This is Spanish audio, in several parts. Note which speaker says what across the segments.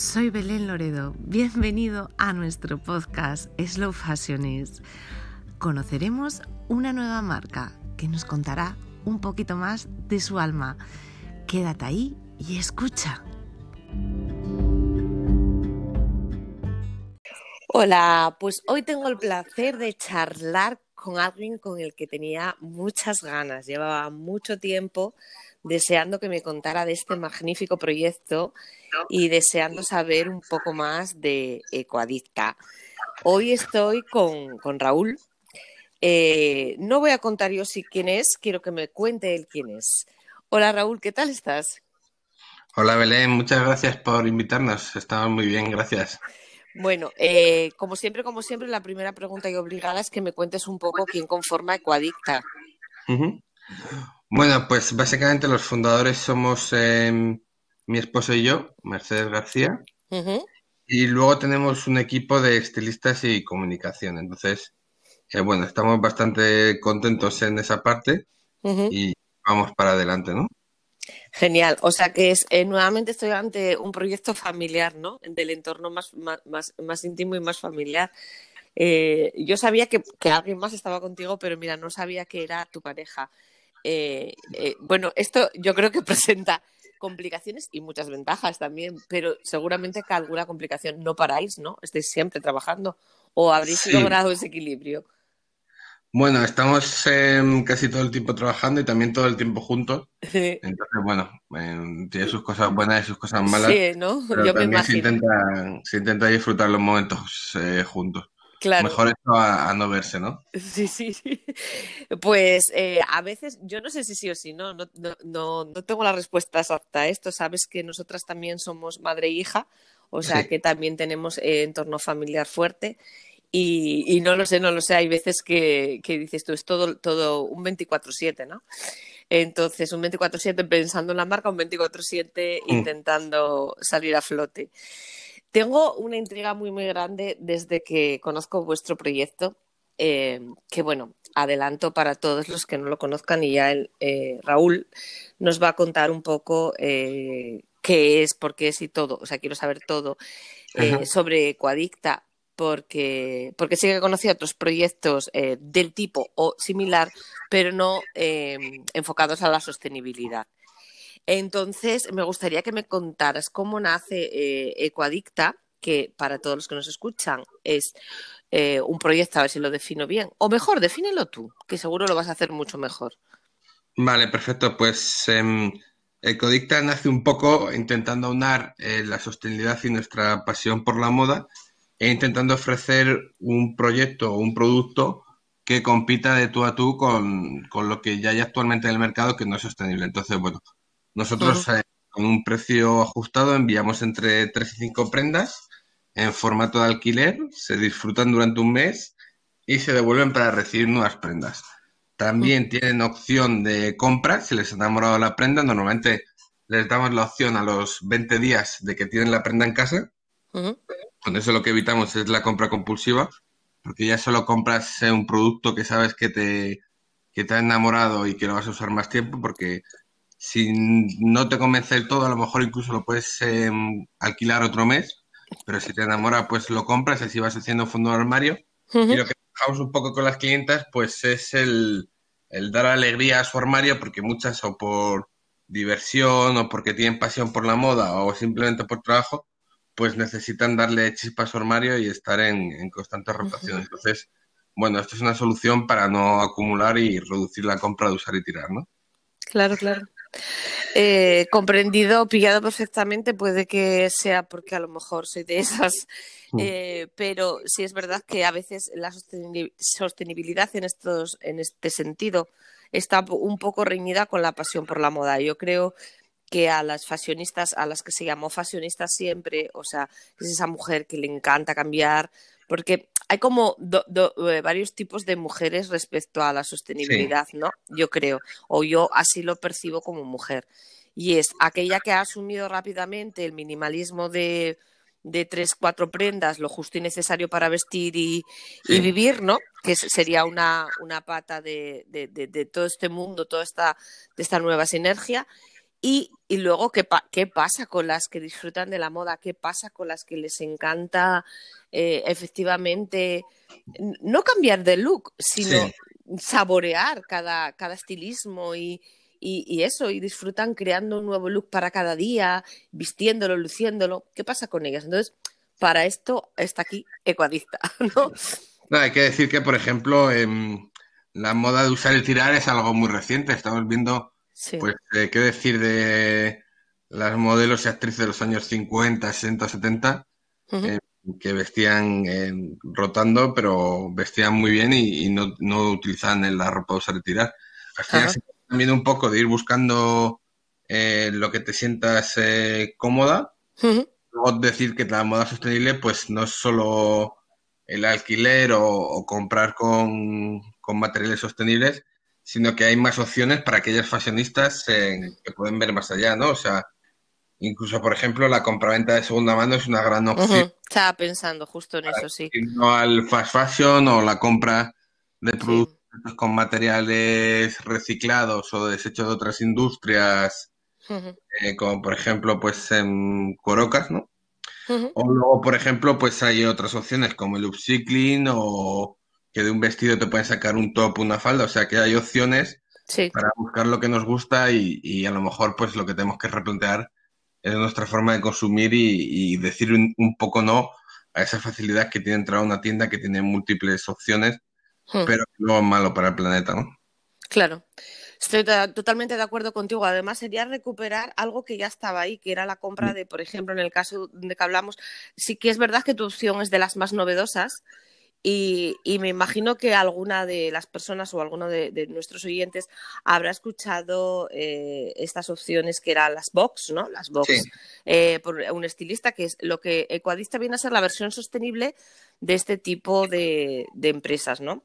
Speaker 1: soy Belén Loredo. Bienvenido a nuestro podcast Slow Fashionist. Conoceremos una nueva marca que nos contará un poquito más de su alma. Quédate ahí y escucha. Hola, pues hoy tengo el placer de charlar con alguien con el que tenía muchas ganas. Llevaba mucho tiempo deseando que me contara de este magnífico proyecto y deseando saber un poco más de Ecoadicta. Hoy estoy con, Raúl. Eh, no voy a contar yo si quién es, quiero que me cuente él quién es. Hola Raúl, ¿qué tal estás?
Speaker 2: Hola Belén, muchas gracias por invitarnos. Estamos muy bien, gracias.
Speaker 1: Bueno, eh, como siempre, como siempre, la primera pregunta y obligada es que me cuentes un poco quién conforma Ecoadicta.
Speaker 2: Bueno, pues básicamente los fundadores somos em, mi esposo y yo, Mercedes García, y luego tenemos un equipo de estilistas y comunicación. Entonces, eh, bueno, estamos bastante contentos en esa parte y vamos para adelante, ¿no?
Speaker 1: Genial. O sea que es eh, nuevamente estoy ante un proyecto familiar, ¿no? Del entorno más, más, más, íntimo y más familiar. Eh, yo sabía que, que, alguien más estaba contigo, pero mira, no sabía que era tu pareja. Eh, bueno, esto yo creo que presenta complicaciones y muchas ventajas también, pero seguramente que alguna complicación no paráis, ¿no? Estáis siempre trabajando o habréis logrado ese equilibrio.
Speaker 2: Bueno, estamos em, casi todo el tiempo trabajando y también todo el tiempo juntos. Entonces, bueno, em, tiene sus cosas buenas y sus cosas malas.
Speaker 1: Sí, ¿no?
Speaker 2: Pero Yo también se intenta, se intenta disfrutar los momentos eh, juntos.
Speaker 1: Claro.
Speaker 2: Mejor esto a, no verse, ¿no?
Speaker 1: Sí, sí, sí. Pues eh, a veces, yo no sé si sí o sí, ¿no? No, no, no tengo la respuesta exacta a esto. Sabes que nosotras también somos madre e hija, o sea que también tenemos eh, entorno familiar fuerte. Y, no lo sé, no lo sé. Hay veces que, dices tú, es todo, todo un 24-7, ¿no? Entonces, un 24-7 pensando en la marca, un 24-7 mm. intentando salir a flote. Tengo una intriga muy, muy grande desde que conozco vuestro proyecto, eh, que bueno, adelanto para todos los que no lo conozcan y ya el, eh, Raúl nos va a contar un poco eh, qué es, por qué es y todo. O sea, quiero saber todo sobre Coadicta porque, porque sí que conocía otros proyectos eh, del tipo o similar, pero no enfocados a la sostenibilidad. Entonces, me gustaría que me contaras cómo nace eh, Ecoadicta, que para todos los que nos escuchan es eh, un proyecto, a ver si lo defino bien. O mejor, defínelo tú, que seguro lo vas a hacer mucho mejor.
Speaker 2: Vale, perfecto. Pues em, Ecodicta nace un poco intentando aunar la sostenibilidad y nuestra pasión por la moda e intentando ofrecer un proyecto o un producto que compita de tú a tú con, lo que ya hay actualmente en el mercado que no es sostenible. Entonces, bueno, nosotros eh, con un precio ajustado enviamos entre 3 y 5 prendas en formato de alquiler, se disfrutan durante un mes y se devuelven para recibir nuevas prendas. También tienen opción de compra si les ha enamorado la prenda. Normalmente les damos la opción a los 20 días de que tienen la prenda en casa. Con eso lo que evitamos es la compra compulsiva, porque ya solo compras un producto que sabes que te, que te ha enamorado y que lo vas a usar más tiempo, porque si no te convence del todo, a lo mejor incluso lo puedes em, alquilar otro mes, pero si te enamora, pues lo compras, así vas haciendo fondo de armario. Y lo que trabajamos un poco con las clientas, pues es el, el dar alegría a su armario, porque muchas o por diversión o porque tienen pasión por la moda o simplemente por trabajo, pues necesitan darle chispa a su armario y estar en, constante rotación. Entonces, bueno, esto es una solución para no acumular y reducir la compra de usar y tirar, ¿no?
Speaker 1: Claro, claro. Eh, comprendido, pillado perfectamente, puede que sea porque a lo mejor soy de esas, mm. eh, pero sí es verdad que a veces la sostenibilidad en, estos, en este sentido está un poco reñida con la pasión por la moda. Yo creo que a las fashionistas, a las que se llamó fashionistas siempre, o sea, es esa mujer que le encanta cambiar, porque hay como eh, varios tipos de mujeres respecto a la sostenibilidad, ¿no? Yo creo, o yo así lo percibo como mujer. Y es aquella que ha asumido rápidamente el minimalismo de, de tres, cuatro prendas, lo justo y necesario para vestir y, vivir, ¿no? Que sería una, una pata de, de, de, todo este mundo, toda esta, de esta nueva sinergia Y, luego, ¿qué, ¿qué, pasa con las que disfrutan de la moda? ¿Qué pasa con las que les encanta eh, efectivamente no cambiar de look, sino saborear cada, cada estilismo y, y, eso, y disfrutan creando un nuevo look para cada día, vistiéndolo, luciéndolo? ¿Qué pasa con ellas? Entonces, para esto está aquí Ecuadista, ¿no?
Speaker 2: hay que decir que, por ejemplo, em, la moda de usar y tirar es algo muy reciente. Estamos viendo pues, eh, ¿qué decir de las modelos y actrices de los años 50, 60, 70? que vestían eh, rotando, pero vestían muy bien y, no, no, utilizaban la ropa de usar y tirar. también un poco de ir buscando eh, lo que te sientas cómoda. Luego decir que la moda sostenible, pues no es solo el alquiler o, comprar con, con, materiales sostenibles, sino que hay más opciones para aquellas fashionistas eh, que pueden ver más allá, ¿no? O sea, incluso, por ejemplo, la compraventa de segunda mano es una gran opción.
Speaker 1: Estaba pensando justo en eso, sí.
Speaker 2: No al fast fashion o la compra de productos con materiales reciclados o desechos de otras industrias, eh, como por ejemplo, pues en Corocas, ¿no? O luego, por ejemplo, pues hay otras opciones como el upcycling o que de un vestido te pueden sacar un top, una falda, o sea que hay opciones para buscar lo que nos gusta y, a lo mejor pues lo que tenemos que replantear es nuestra forma de consumir y, decir un, poco no a esa facilidad que tiene entrar a una tienda que tiene múltiples opciones, pero no es malo para el planeta, ¿no?
Speaker 1: Claro. Estoy totalmente de acuerdo contigo. Además, sería recuperar algo que ya estaba ahí, que era la compra mm. de, por ejemplo, en el caso de que hablamos, sí que es verdad que tu opción es de las más novedosas, y, me imagino que alguna de las personas o alguno de, nuestros oyentes habrá escuchado eh, estas opciones que eran las box, ¿no? Las box eh, por un estilista, que es lo que Ecuadista viene a ser la versión sostenible de este tipo de, empresas, ¿no?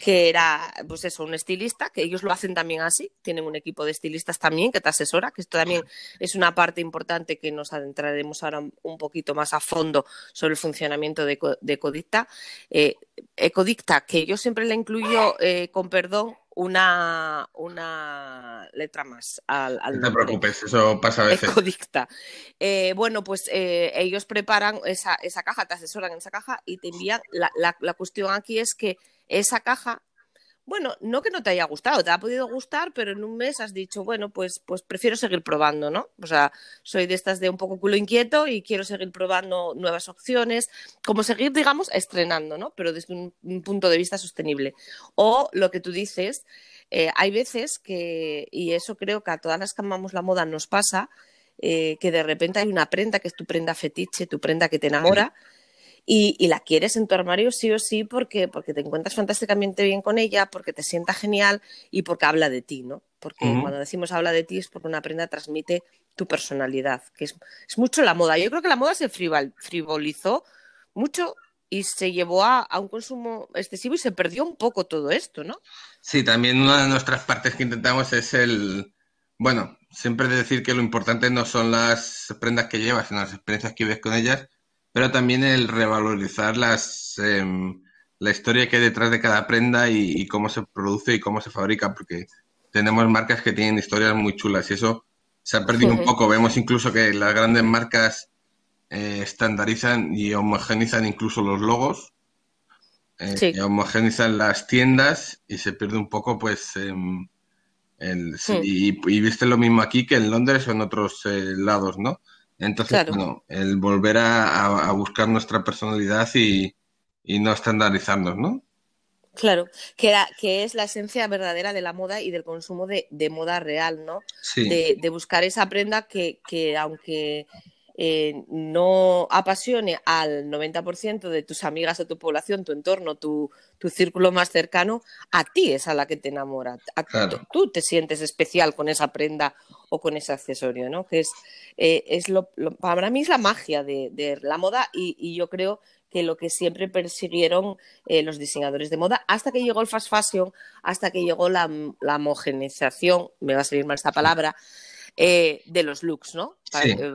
Speaker 1: Que era, pues eso, un estilista, que ellos lo hacen también así, tienen un equipo de estilistas también que te asesora, que esto también es una parte importante que nos adentraremos ahora un poquito más a fondo sobre el funcionamiento de, Ecodicta. Eh, Ecodicta, que yo siempre le incluyo, eh, con perdón, una, una letra más al,
Speaker 2: No te preocupes, eso pasa a veces.
Speaker 1: Ecodicta. Eh, bueno, pues eh, ellos preparan esa, esa, caja, te asesoran en esa caja y te envían. La, la, la cuestión aquí es que esa caja bueno, no que no te haya gustado, te ha podido gustar, pero en un mes has dicho, bueno, pues, pues prefiero seguir probando, ¿no? O sea, soy de estas de un poco culo inquieto y quiero seguir probando nuevas opciones, como seguir, digamos, estrenando, ¿no? Pero desde un, punto de vista sostenible. O lo que tú dices, eh, hay veces que, y eso creo que a todas las que amamos la moda nos pasa, eh, que de repente hay una prenda que es tu prenda fetiche, tu prenda que te enamora y, la quieres en tu armario sí o sí porque, porque te encuentras fantásticamente bien con ella, porque te sienta genial y porque habla de ti, ¿no? Porque cuando decimos habla de ti es porque una prenda transmite tu personalidad, que es, es mucho la moda. Yo creo que la moda se frivolizó mucho y se llevó a, a, un consumo excesivo y se perdió un poco todo esto, ¿no?
Speaker 2: Sí, también una de nuestras partes que intentamos es el, bueno, siempre decir que lo importante no son las prendas que llevas, sino las experiencias que vives con ellas pero también el revalorizar las, em, la historia que hay detrás de cada prenda y, cómo se produce y cómo se fabrica, porque tenemos marcas que tienen historias muy chulas y eso se ha perdido un poco. Vemos incluso que las grandes marcas eh, estandarizan y homogenizan incluso los logos, eh, y homogenizan las tiendas y se pierde un poco, pues, em, el, y, y, viste lo mismo aquí que en Londres o en otros eh, lados, ¿no? Entonces, bueno, el volver a, buscar nuestra personalidad y, no estandarizarnos, ¿no?
Speaker 1: Claro, que, que es la esencia verdadera de la moda y del consumo de, moda real, ¿no?
Speaker 2: Sí.
Speaker 1: De, buscar esa prenda que, que aunque eh, no apasione al 90% de tus amigas o tu población, tu entorno, tu, tu, círculo más cercano, a ti es a la que te enamora. tú, te sientes especial con esa prenda o con ese accesorio, ¿no? Que es, eh, es lo, para mí es la magia de, la moda y, yo creo que lo que siempre persiguieron eh, los diseñadores de moda, hasta que llegó el fast fashion, hasta que llegó la, la homogenización, me va a salir mal esta palabra, eh, de los looks, ¿no?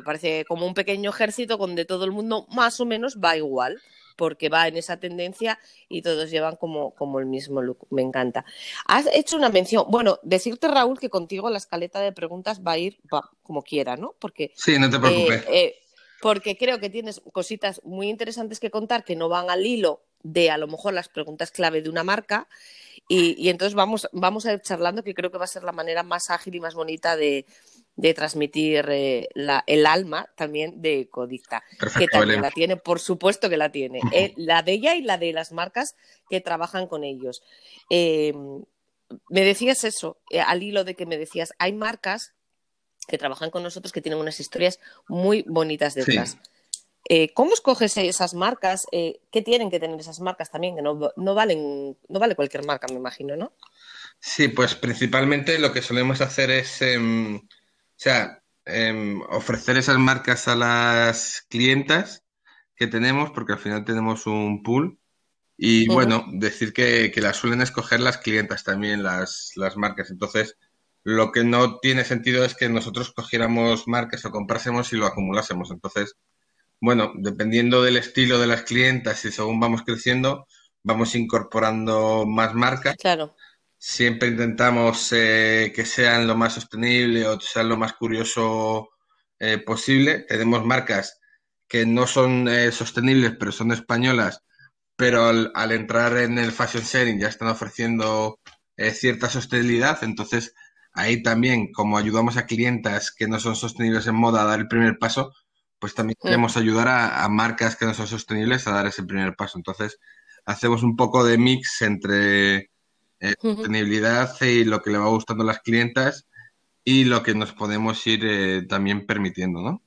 Speaker 1: Parece, como un pequeño ejército donde todo el mundo más o menos va igual. porque va en esa tendencia y todos llevan como, como el mismo look. Me encanta. Has hecho una mención, bueno, decirte Raúl que contigo la escaleta de preguntas va a ir como quiera, ¿no? Porque,
Speaker 2: sí, no te preocupes.
Speaker 1: Eh, eh, porque creo que tienes cositas muy interesantes que contar que no van al hilo de a lo mejor las preguntas clave de una marca y, entonces vamos, vamos a ir charlando que creo que va a ser la manera más ágil y más bonita de, transmitir eh, el alma también de Codicta, que también la tiene, por supuesto que la tiene, eh, la de ella y la de las marcas que trabajan con ellos. Eh, me decías eso, al hilo de que me decías, hay marcas que trabajan con nosotros que tienen unas historias muy bonitas detrás. Eh, ¿Cómo escoges esas marcas? Eh, ¿Qué tienen que tener esas marcas también? Que no, valen, no vale cualquier marca, me imagino, ¿no?
Speaker 2: Sí, pues principalmente lo que solemos hacer es, em, sea, em, ofrecer esas marcas a las clientas que tenemos, porque al final tenemos un pool. Y bueno, decir que, las suelen escoger las clientas también, las, las marcas. Entonces, lo que no tiene sentido es que nosotros cogiéramos marcas o comprásemos y lo acumulásemos. Entonces, bueno, dependiendo del estilo de las clientas y según vamos creciendo, vamos incorporando más marcas.
Speaker 1: Claro.
Speaker 2: Siempre intentamos eh, que sean lo más sostenible o sean lo más curioso eh, posible. Tenemos marcas que no son eh, sostenibles, pero son españolas, pero al, entrar en el fashion sharing ya están ofreciendo cierta sostenibilidad. Entonces, ahí también, como ayudamos a clientas que no son sostenibles en moda a dar el primer paso, pues también mm. queremos ayudar a, marcas que no son sostenibles a dar ese primer paso. Entonces, hacemos un poco de mix entre eh, sostenibilidad y lo que le va gustando a las clientas y lo que nos podemos ir eh, también permitiendo, ¿no?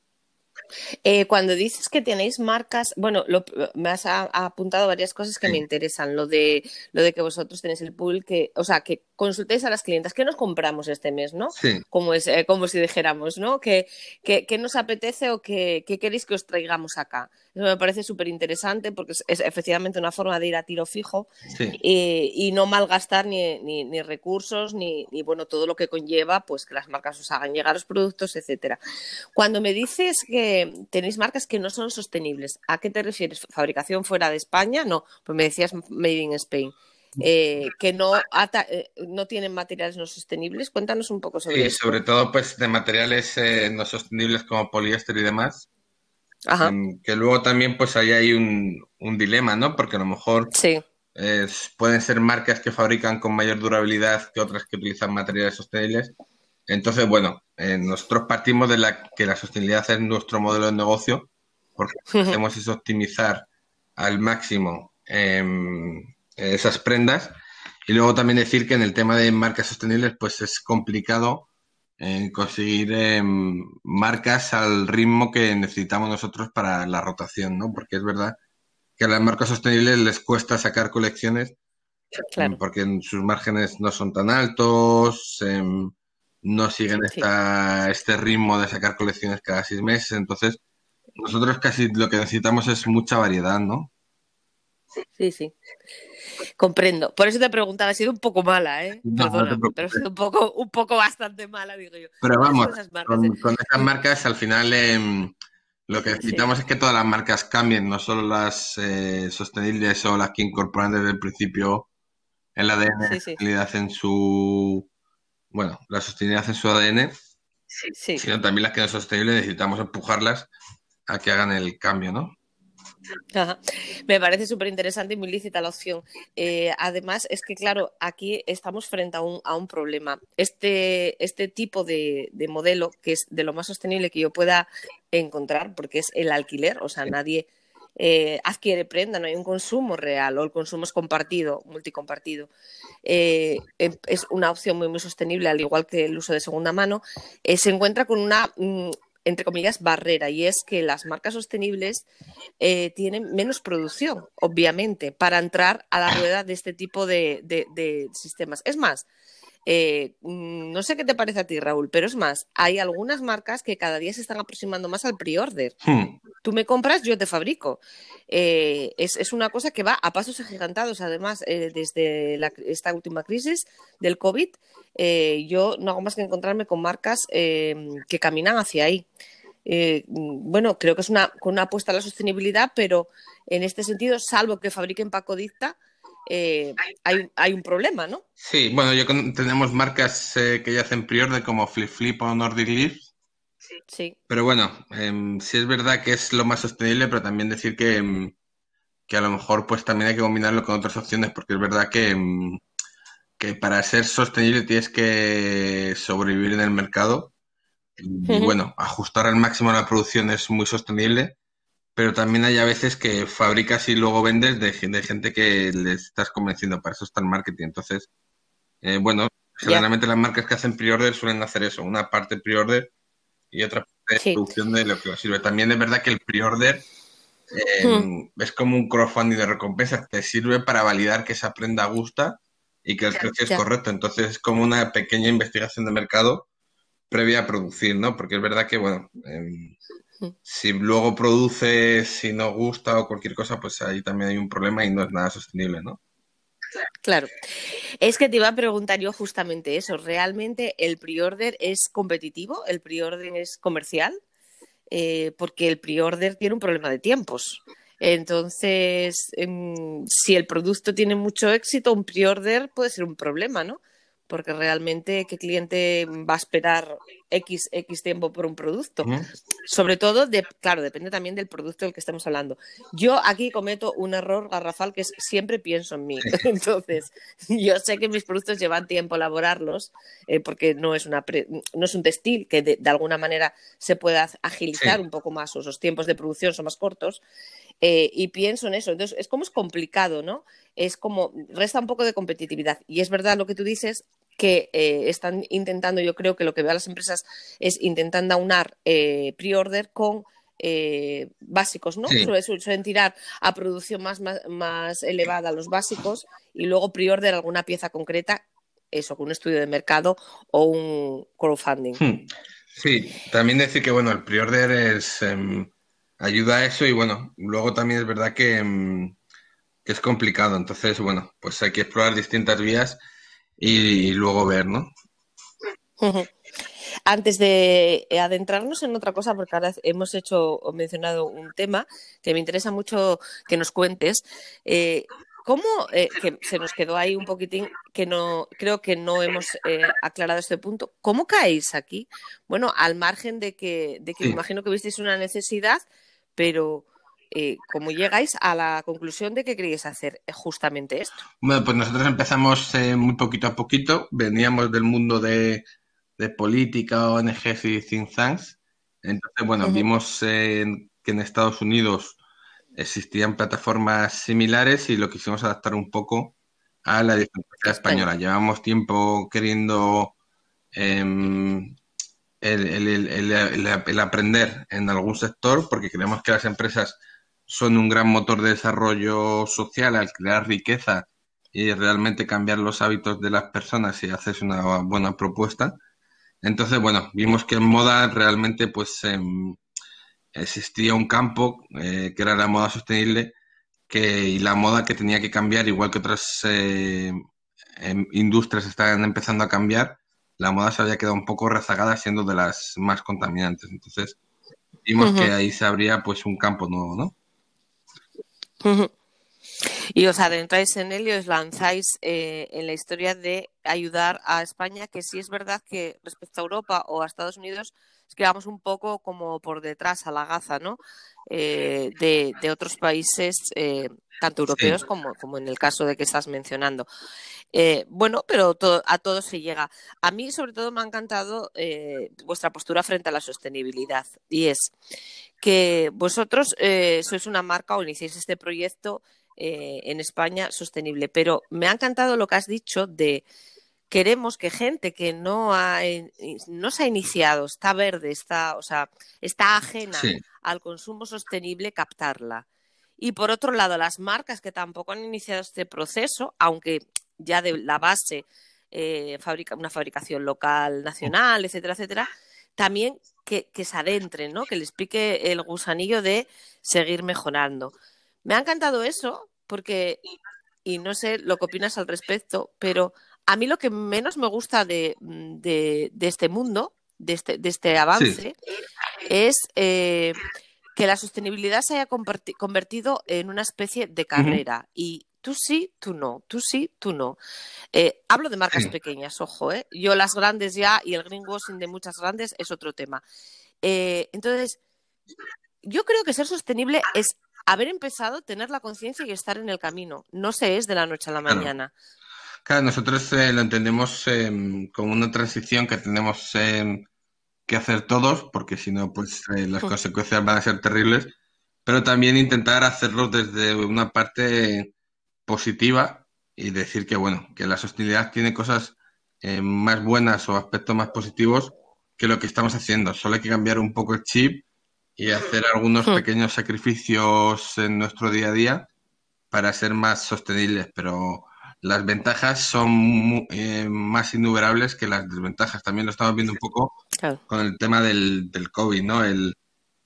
Speaker 1: Eh, cuando dices que tenéis marcas, bueno, me has apuntado varias cosas que me interesan. Lo de lo de que vosotros tenéis el pool, que, o sea, que consultéis a las clientas, ¿qué nos compramos este mes, no? Como es, eh, como si dijéramos, ¿no? ¿Qué, nos apetece o qué, queréis que os traigamos acá? Eso me parece súper interesante porque es, efectivamente una forma de ir a tiro fijo y, no malgastar ni, ni, recursos ni, ni, bueno, todo lo que conlleva pues que las marcas os hagan llegar los productos, etcétera. Cuando me dices que tenéis marcas que no son sostenibles. ¿A qué te refieres? ¿Fabricación fuera de España? No, pues me decías Made in Spain. Eh, que no, eh, no tienen materiales no sostenibles. Cuéntanos un poco sobre
Speaker 2: eso. sobre todo pues de materiales eh, no sostenibles como poliéster y demás. Mm, que luego también pues ahí hay un, dilema, ¿no? Porque a lo mejor
Speaker 1: sí.
Speaker 2: pueden ser marcas que fabrican con mayor durabilidad que otras que utilizan materiales sostenibles entonces, bueno, nosotros partimos de la que la sostenibilidad es nuestro modelo de negocio, porque lo que hacemos es optimizar al máximo em, esas prendas. Y luego también decir que en el tema de marcas sostenibles, pues es complicado eh, conseguir em, marcas al ritmo que necesitamos nosotros para la rotación, ¿no? Porque es verdad que a las marcas sostenibles les cuesta sacar colecciones porque sus márgenes no son tan altos, em, no siguen este ritmo de sacar colecciones cada seis meses. Entonces, nosotros casi lo que necesitamos es mucha variedad, ¿no?
Speaker 1: Sí, sí. Comprendo. Por eso te preguntaba, ha sido un poco mala, ¿eh? Perdona, pero ha sido un poco, un poco bastante mala, digo yo.
Speaker 2: Pero vamos, con, ¿eh? con, esas marcas al final em, lo que necesitamos es que todas las marcas cambien, no solo las eh, sostenibles o las que incorporan desde el principio el ADN de en su bueno, la sostenibilidad en su ADN,
Speaker 1: sí,
Speaker 2: sino también las que no son sostenibles necesitamos empujarlas a que hagan el cambio, ¿no?
Speaker 1: Me parece súper interesante y muy lícita la opción. Eh, además, es que, claro, aquí estamos frente a un, a un problema. Este, este tipo de, de, modelo, que es de lo más sostenible que yo pueda encontrar, porque es el alquiler, o sea, nadie eh, adquiere prenda, no hay un consumo real o el consumo es compartido, multicompartido. Eh, em, es una opción muy, muy sostenible, al igual que el uso de segunda mano, eh, se encuentra con una, mm, entre comillas, barrera, y es que las marcas sostenibles tienen menos producción, obviamente, para entrar a la rueda de este tipo de sistemas. Es más, eh, mm, no sé qué te parece a ti, Raúl, pero es más, hay algunas marcas que cada día se están aproximando más al pre-order. Hmm. Tú me compras, yo te fabrico. Eh, es, una cosa que va a pasos agigantados. Además, eh, desde esta última crisis del COVID, yo no hago más que encontrarme con marcas que caminan hacia ahí. eh, bueno, creo que es una, una apuesta a la sostenibilidad, pero en este sentido, salvo que fabriquen Pacodicta, eh, hay, hay, un problema, ¿no?
Speaker 2: Sí, bueno, yo tenemos marcas eh, que ya hacen pre como Flip Flip o Nordic Leaf. Sí. Pero bueno, em, sí es verdad que es lo más sostenible, pero también decir que, em, que a lo mejor pues también hay que combinarlo con otras opciones, porque es verdad que, em, que para ser sostenible tienes que sobrevivir en el mercado. Y bueno, ajustar al máximo la producción es muy sostenible, pero también hay a veces que fabricas y luego vendes de, gente que les estás convenciendo, para eso está el marketing. Entonces, eh, bueno, generalmente las marcas que hacen pre-order suelen hacer eso, una parte pre-order y otra parte de producción de lo que os sirve. También es verdad que el pre-order eh, hmm. es como un crowdfunding de recompensa, te sirve para validar que esa prenda gusta y que el precio es correcto. Entonces es como una pequeña investigación de mercado previa a producir, ¿no? Porque es verdad que, bueno, em, si luego produce, si no gusta o cualquier cosa, pues ahí también hay un problema y no es nada sostenible, ¿no?
Speaker 1: Claro. Es que te iba a preguntar yo justamente eso. ¿Realmente el pre-order es competitivo? ¿El pre-order es comercial? Eh, porque el pre-order tiene un problema de tiempos. Entonces, em, si el producto tiene mucho éxito, un pre-order puede ser un problema, ¿no? Porque realmente qué cliente va a esperar X, X tiempo por un producto. Sobre todo, de, claro, depende también del producto del que estamos hablando. Yo aquí cometo un error garrafal que es siempre pienso en mí. Entonces, yo sé que mis productos llevan tiempo elaborarlos eh, porque no es, una no es un textil que de, alguna manera se pueda agilizar un poco más o esos tiempos de producción son más cortos. Eh, y pienso en eso. Entonces, es como es complicado, ¿no? Es como, resta un poco de competitividad. Y es verdad lo que tú dices, que eh, están intentando, yo creo que lo que veo a las empresas es intentando aunar eh, pre-order con eh, básicos, ¿no? Suelen, tirar a producción más, más, elevada los básicos y luego pre-order alguna pieza concreta, eso, con un estudio de mercado o un crowdfunding. Hmm.
Speaker 2: Sí, también decir que, bueno, el pre-order es, em, ayuda a eso y, bueno, luego también es verdad que, em, que es complicado, entonces, bueno, pues hay que explorar distintas vías y luego ver, ¿no?
Speaker 1: Antes de adentrarnos en otra cosa, porque ahora hemos hecho o mencionado un tema que me interesa mucho que nos cuentes. Eh, ¿Cómo, eh, que se nos quedó ahí un poquitín, que no, creo que no hemos eh, aclarado este punto, ¿cómo caéis aquí? Bueno, al margen de que, de que imagino que visteis una necesidad, pero eh, ¿cómo llegáis a la conclusión de que queréis hacer justamente esto?
Speaker 2: Bueno, pues nosotros empezamos eh, muy poquito a poquito, veníamos del mundo de, política, ONGs y think tanks, entonces, bueno, vimos que en Estados Unidos existían plataformas similares y lo quisimos adaptar un poco a la dificultad española. Llevamos tiempo queriendo em, el, aprender en algún sector porque creemos que las empresas son un gran motor de desarrollo social al crear riqueza y realmente cambiar los hábitos de las personas si haces una buena propuesta. Entonces, bueno, vimos que en moda realmente pues em, existía un campo eh, que era la moda sostenible que, y la moda que tenía que cambiar, igual que otras eh, em, industrias estaban empezando a cambiar, la moda se había quedado un poco rezagada siendo de las más contaminantes. Entonces, vimos que ahí se abría pues un campo nuevo, ¿no?
Speaker 1: Y os adentráis en él y os lanzáis eh, en la historia de ayudar a España, que sí es verdad que respecto a Europa o a Estados Unidos es que vamos un poco como por detrás a la gaza, ¿no? Eh, de, otros países, eh, tanto europeos como, como en el caso de que estás mencionando. bueno, pero a todo se llega. A mí, sobre todo, me ha encantado vuestra postura frente a la sostenibilidad y es que vosotros eh, sois una marca o iniciáis este proyecto eh, en España sostenible, pero me ha encantado lo que has dicho de queremos que gente que no ha no se ha iniciado, está verde, está, o sea, está ajena al consumo sostenible, captarla. Y por otro lado, las marcas que tampoco han iniciado este proceso, aunque ya de la base eh, fabrica una fabricación local, nacional, etcétera, etcétera, también que, se adentren, ¿no? Que les pique el gusanillo de seguir mejorando. Me ha encantado eso, porque, y no sé lo que opinas al respecto, pero a mí lo que menos me gusta de, este mundo, de este, de este avance, es eh, que la sostenibilidad se haya convertido en una especie de carrera y tú sí, tú no, tú sí, tú no. Eh, hablo de marcas pequeñas, ojo, ¿eh? Yo las grandes ya y el greenwashing de muchas grandes es otro tema. Eh, entonces, yo creo que ser sostenible es haber empezado, tener la conciencia y estar en el camino. No se es de la noche a la mañana.
Speaker 2: Claro, nosotros eh, lo entendemos em, como una transición que tenemos em, que hacer todos, porque si no, pues las consecuencias van a ser terribles, pero también intentar hacerlo desde una parte positiva y decir que, bueno, que la sostenibilidad tiene cosas eh, más buenas o aspectos más positivos que lo que estamos haciendo. Solo hay que cambiar un poco el chip y hacer algunos hmm. pequeños sacrificios en nuestro día a día para ser más sostenibles, pero las ventajas son eh, más innumerables que las desventajas. También lo estamos viendo un poco con el tema del, del COVID, ¿no? El,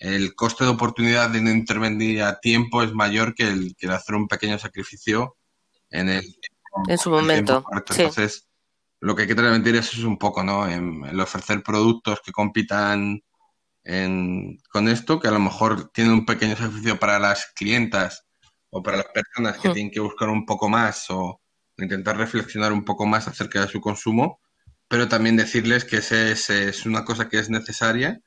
Speaker 2: el coste de oportunidad de no intervenir a tiempo es mayor que el, que hacer un pequeño sacrificio en el
Speaker 1: en su momento.
Speaker 2: Entonces, lo que hay que transmitir es, es un poco, ¿no? el ofrecer productos que compitan con esto, que a lo mejor tienen un pequeño sacrificio para las clientas o para las personas que hmm. tienen que buscar un poco más o intentar reflexionar un poco más acerca de su consumo, pero también decirles que ese, es una cosa que es necesaria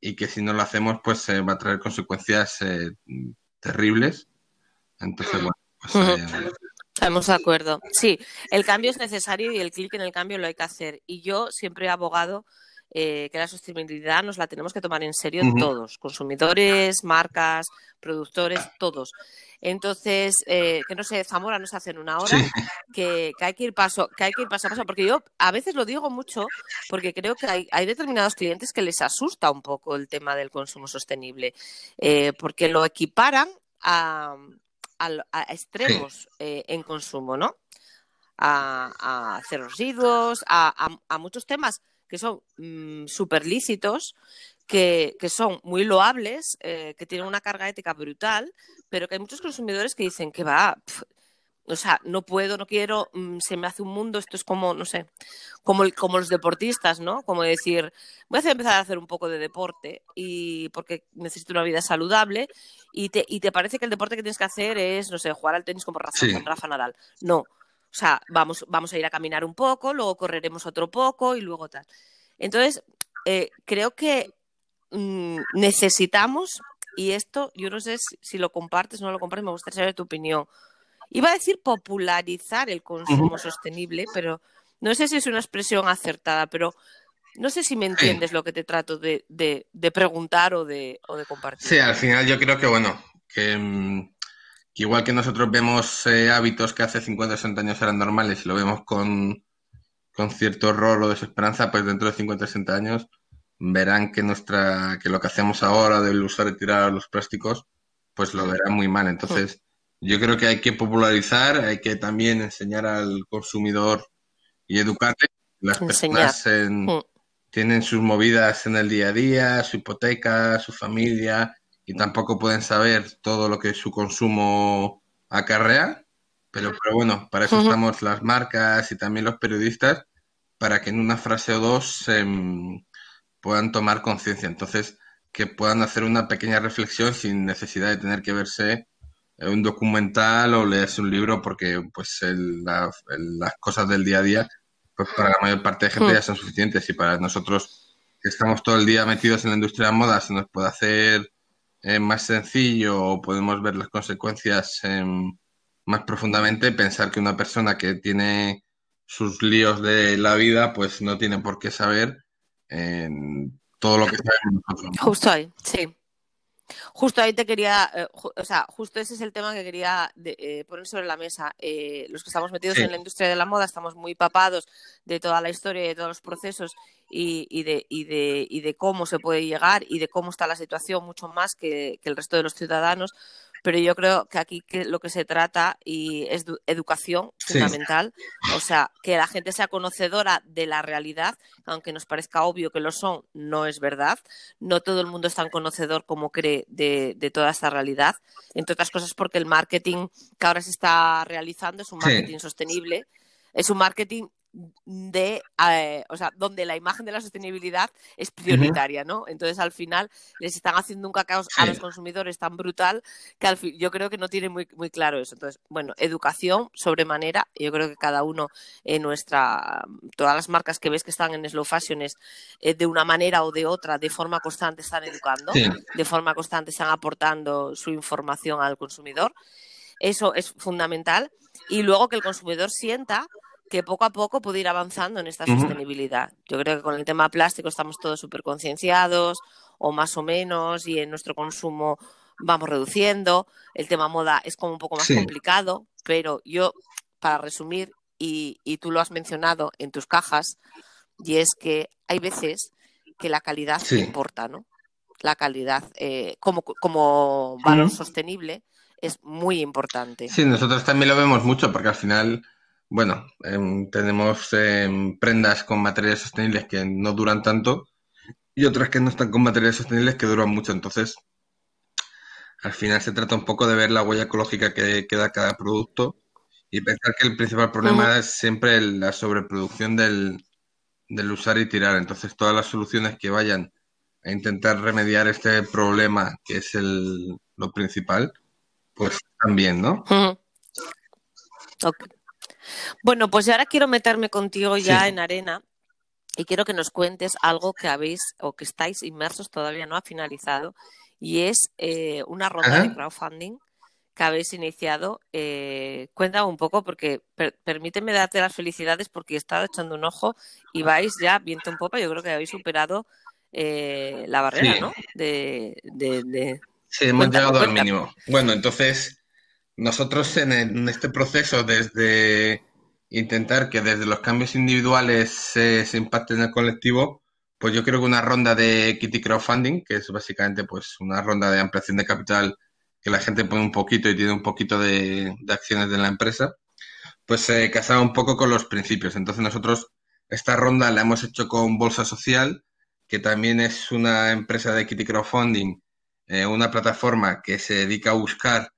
Speaker 2: y que si no lo hacemos, pues va a traer consecuencias eh, terribles. Entonces, bueno, pues,
Speaker 1: eh, Estamos de acuerdo. Sí, el cambio es necesario y el clic en el cambio lo hay que hacer. Y yo siempre he abogado eh, que la sostenibilidad nos la tenemos que tomar en serio todos, consumidores, marcas, productores, todos. Entonces, eh, que no sé, Zamora no se hace en una hora, que, hay que ir paso, que hay que ir paso a paso, porque yo a veces lo digo mucho, porque creo que hay, determinados clientes que les asusta un poco el tema del consumo sostenible, eh, porque lo equiparan a, extremos en consumo, ¿no? A, hacer residuos, a muchos temas que son mm, súper lícitos, que, son muy loables, eh, que tienen una carga ética brutal, pero que hay muchos consumidores que dicen que va, o sea, no puedo, no quiero, mm, se me hace un mundo, esto es como, no sé, como, como los deportistas, ¿no? Como decir, voy a empezar a hacer un poco de deporte y porque necesito una vida saludable y te, y te parece que el deporte que tienes que hacer es, no sé, jugar al tenis como Rafa, con Rafa Nadal. No, o sea, vamos, vamos a ir a caminar un poco, luego correremos otro poco y luego tal. Entonces, eh, creo que mm, necesitamos, y esto yo no sé si, lo compartes o no lo compartes, me gustaría saber tu opinión. Iba a decir popularizar el consumo sostenible, pero no sé si es una expresión acertada, pero no sé si me entiendes lo que te trato de, preguntar o de, o de compartir.
Speaker 2: Sí, al final yo creo que, bueno, que mm, igual que nosotros vemos eh, hábitos que hace 50 o 60 años eran normales y lo vemos con, cierto horror o desesperanza, pues dentro de 50 o 60 años verán que nuestra que lo que hacemos ahora de usar y tirar los plásticos, pues lo verán muy mal. Entonces, yo creo que hay que popularizar, hay que también enseñar al consumidor y educarle. Las personas mm. tienen sus movidas en el día a día, su hipoteca, su familia, y tampoco pueden saber todo lo que su consumo acarrea, pero, pero bueno, para eso estamos las marcas y también los periodistas, para que en una frase o dos em, puedan tomar conciencia. Entonces, que puedan hacer una pequeña reflexión sin necesidad de tener que verse un documental o leerse un libro, porque pues las cosas del día a día, pues para la mayor parte de gente ya son suficientes y para nosotros que estamos todo el día metidos en la industria de la moda se nos puede hacer más sencillo o podemos ver las consecuencias más profundamente, pensar que una persona que tiene sus líos de la vida, pues no tiene por qué saber todo lo que sabemos nosotros.
Speaker 1: Justo ahí, sí. Justo ahí te quería, eh, o sea, justo ese es el tema que quería eh, poner sobre la mesa. Eh, los que estamos metidos en la industria de la moda estamos muy papados de toda la historia y de todos los procesos y, y, de, y, de, y de cómo se puede llegar y de cómo está la situación mucho más que, que el resto de los ciudadanos pero yo creo que aquí que lo que se trata y es educación fundamental, o sea, que la gente sea conocedora de la realidad, aunque nos parezca obvio que lo son, no es verdad. No todo el mundo es tan conocedor como cree de, toda esta realidad, entre otras cosas porque el marketing que ahora se está realizando es un marketing sostenible, es un marketing de, eh, o sea, donde la imagen de la sostenibilidad es prioritaria, ¿no? Entonces, al final, les están haciendo un cacao a los consumidores tan brutal que al fin, yo creo que no tienen muy, muy claro eso. Entonces, bueno, educación sobremanera. Yo creo que cada uno en nuestra, todas las marcas que ves que están en slow fashion es eh, de una manera o de otra, de forma constante están educando, de forma constante están aportando su información al consumidor. Eso es fundamental. Y luego que el consumidor sienta que poco a poco puede ir avanzando en esta sostenibilidad. Yo creo que con el tema plástico estamos todos súper concienciados, o más o menos, y en nuestro consumo vamos reduciendo. El tema moda es como un poco más complicado, pero yo, para resumir, y, tú lo has mencionado en tus cajas, y es que hay veces que la calidad importa, ¿no? La calidad eh, como, como valor sostenible es muy importante.
Speaker 2: Sí, nosotros también lo vemos mucho porque al final bueno, em, tenemos em, prendas con materiales sostenibles que no duran tanto y otras que no están con materiales sostenibles que duran mucho. Entonces, al final se trata un poco de ver la huella ecológica que queda cada producto y pensar que el principal problema es siempre la sobreproducción del, del usar y tirar. Entonces, todas las soluciones que vayan a intentar remediar este problema, que es el, lo principal, pues también, ¿no?
Speaker 1: Bueno, pues ahora quiero meterme contigo ya en arena y quiero que nos cuentes algo que habéis o que estáis inmersos todavía no ha finalizado y es eh, una ronda de crowdfunding que habéis iniciado. Eh, cuéntame un poco porque permíteme darte las felicidades porque he estado echando un ojo y vais ya viento en popa. Yo creo que habéis superado eh, la barrera, ¿no? De,
Speaker 2: Sí, hemos llegado al mínimo. Bueno, entonces nosotros en, este proceso, desde intentar que desde los cambios individuales se impacte en el colectivo, pues yo creo que una ronda de equity crowdfunding, que es básicamente pues una ronda de ampliación de capital que la gente pone un poquito y tiene un poquito de, acciones de la empresa, pues se casaba un poco con los principios. Entonces nosotros esta ronda la hemos hecho con Bolsa Social, que también es una empresa de equity crowdfunding, eh, una plataforma que se dedica a buscar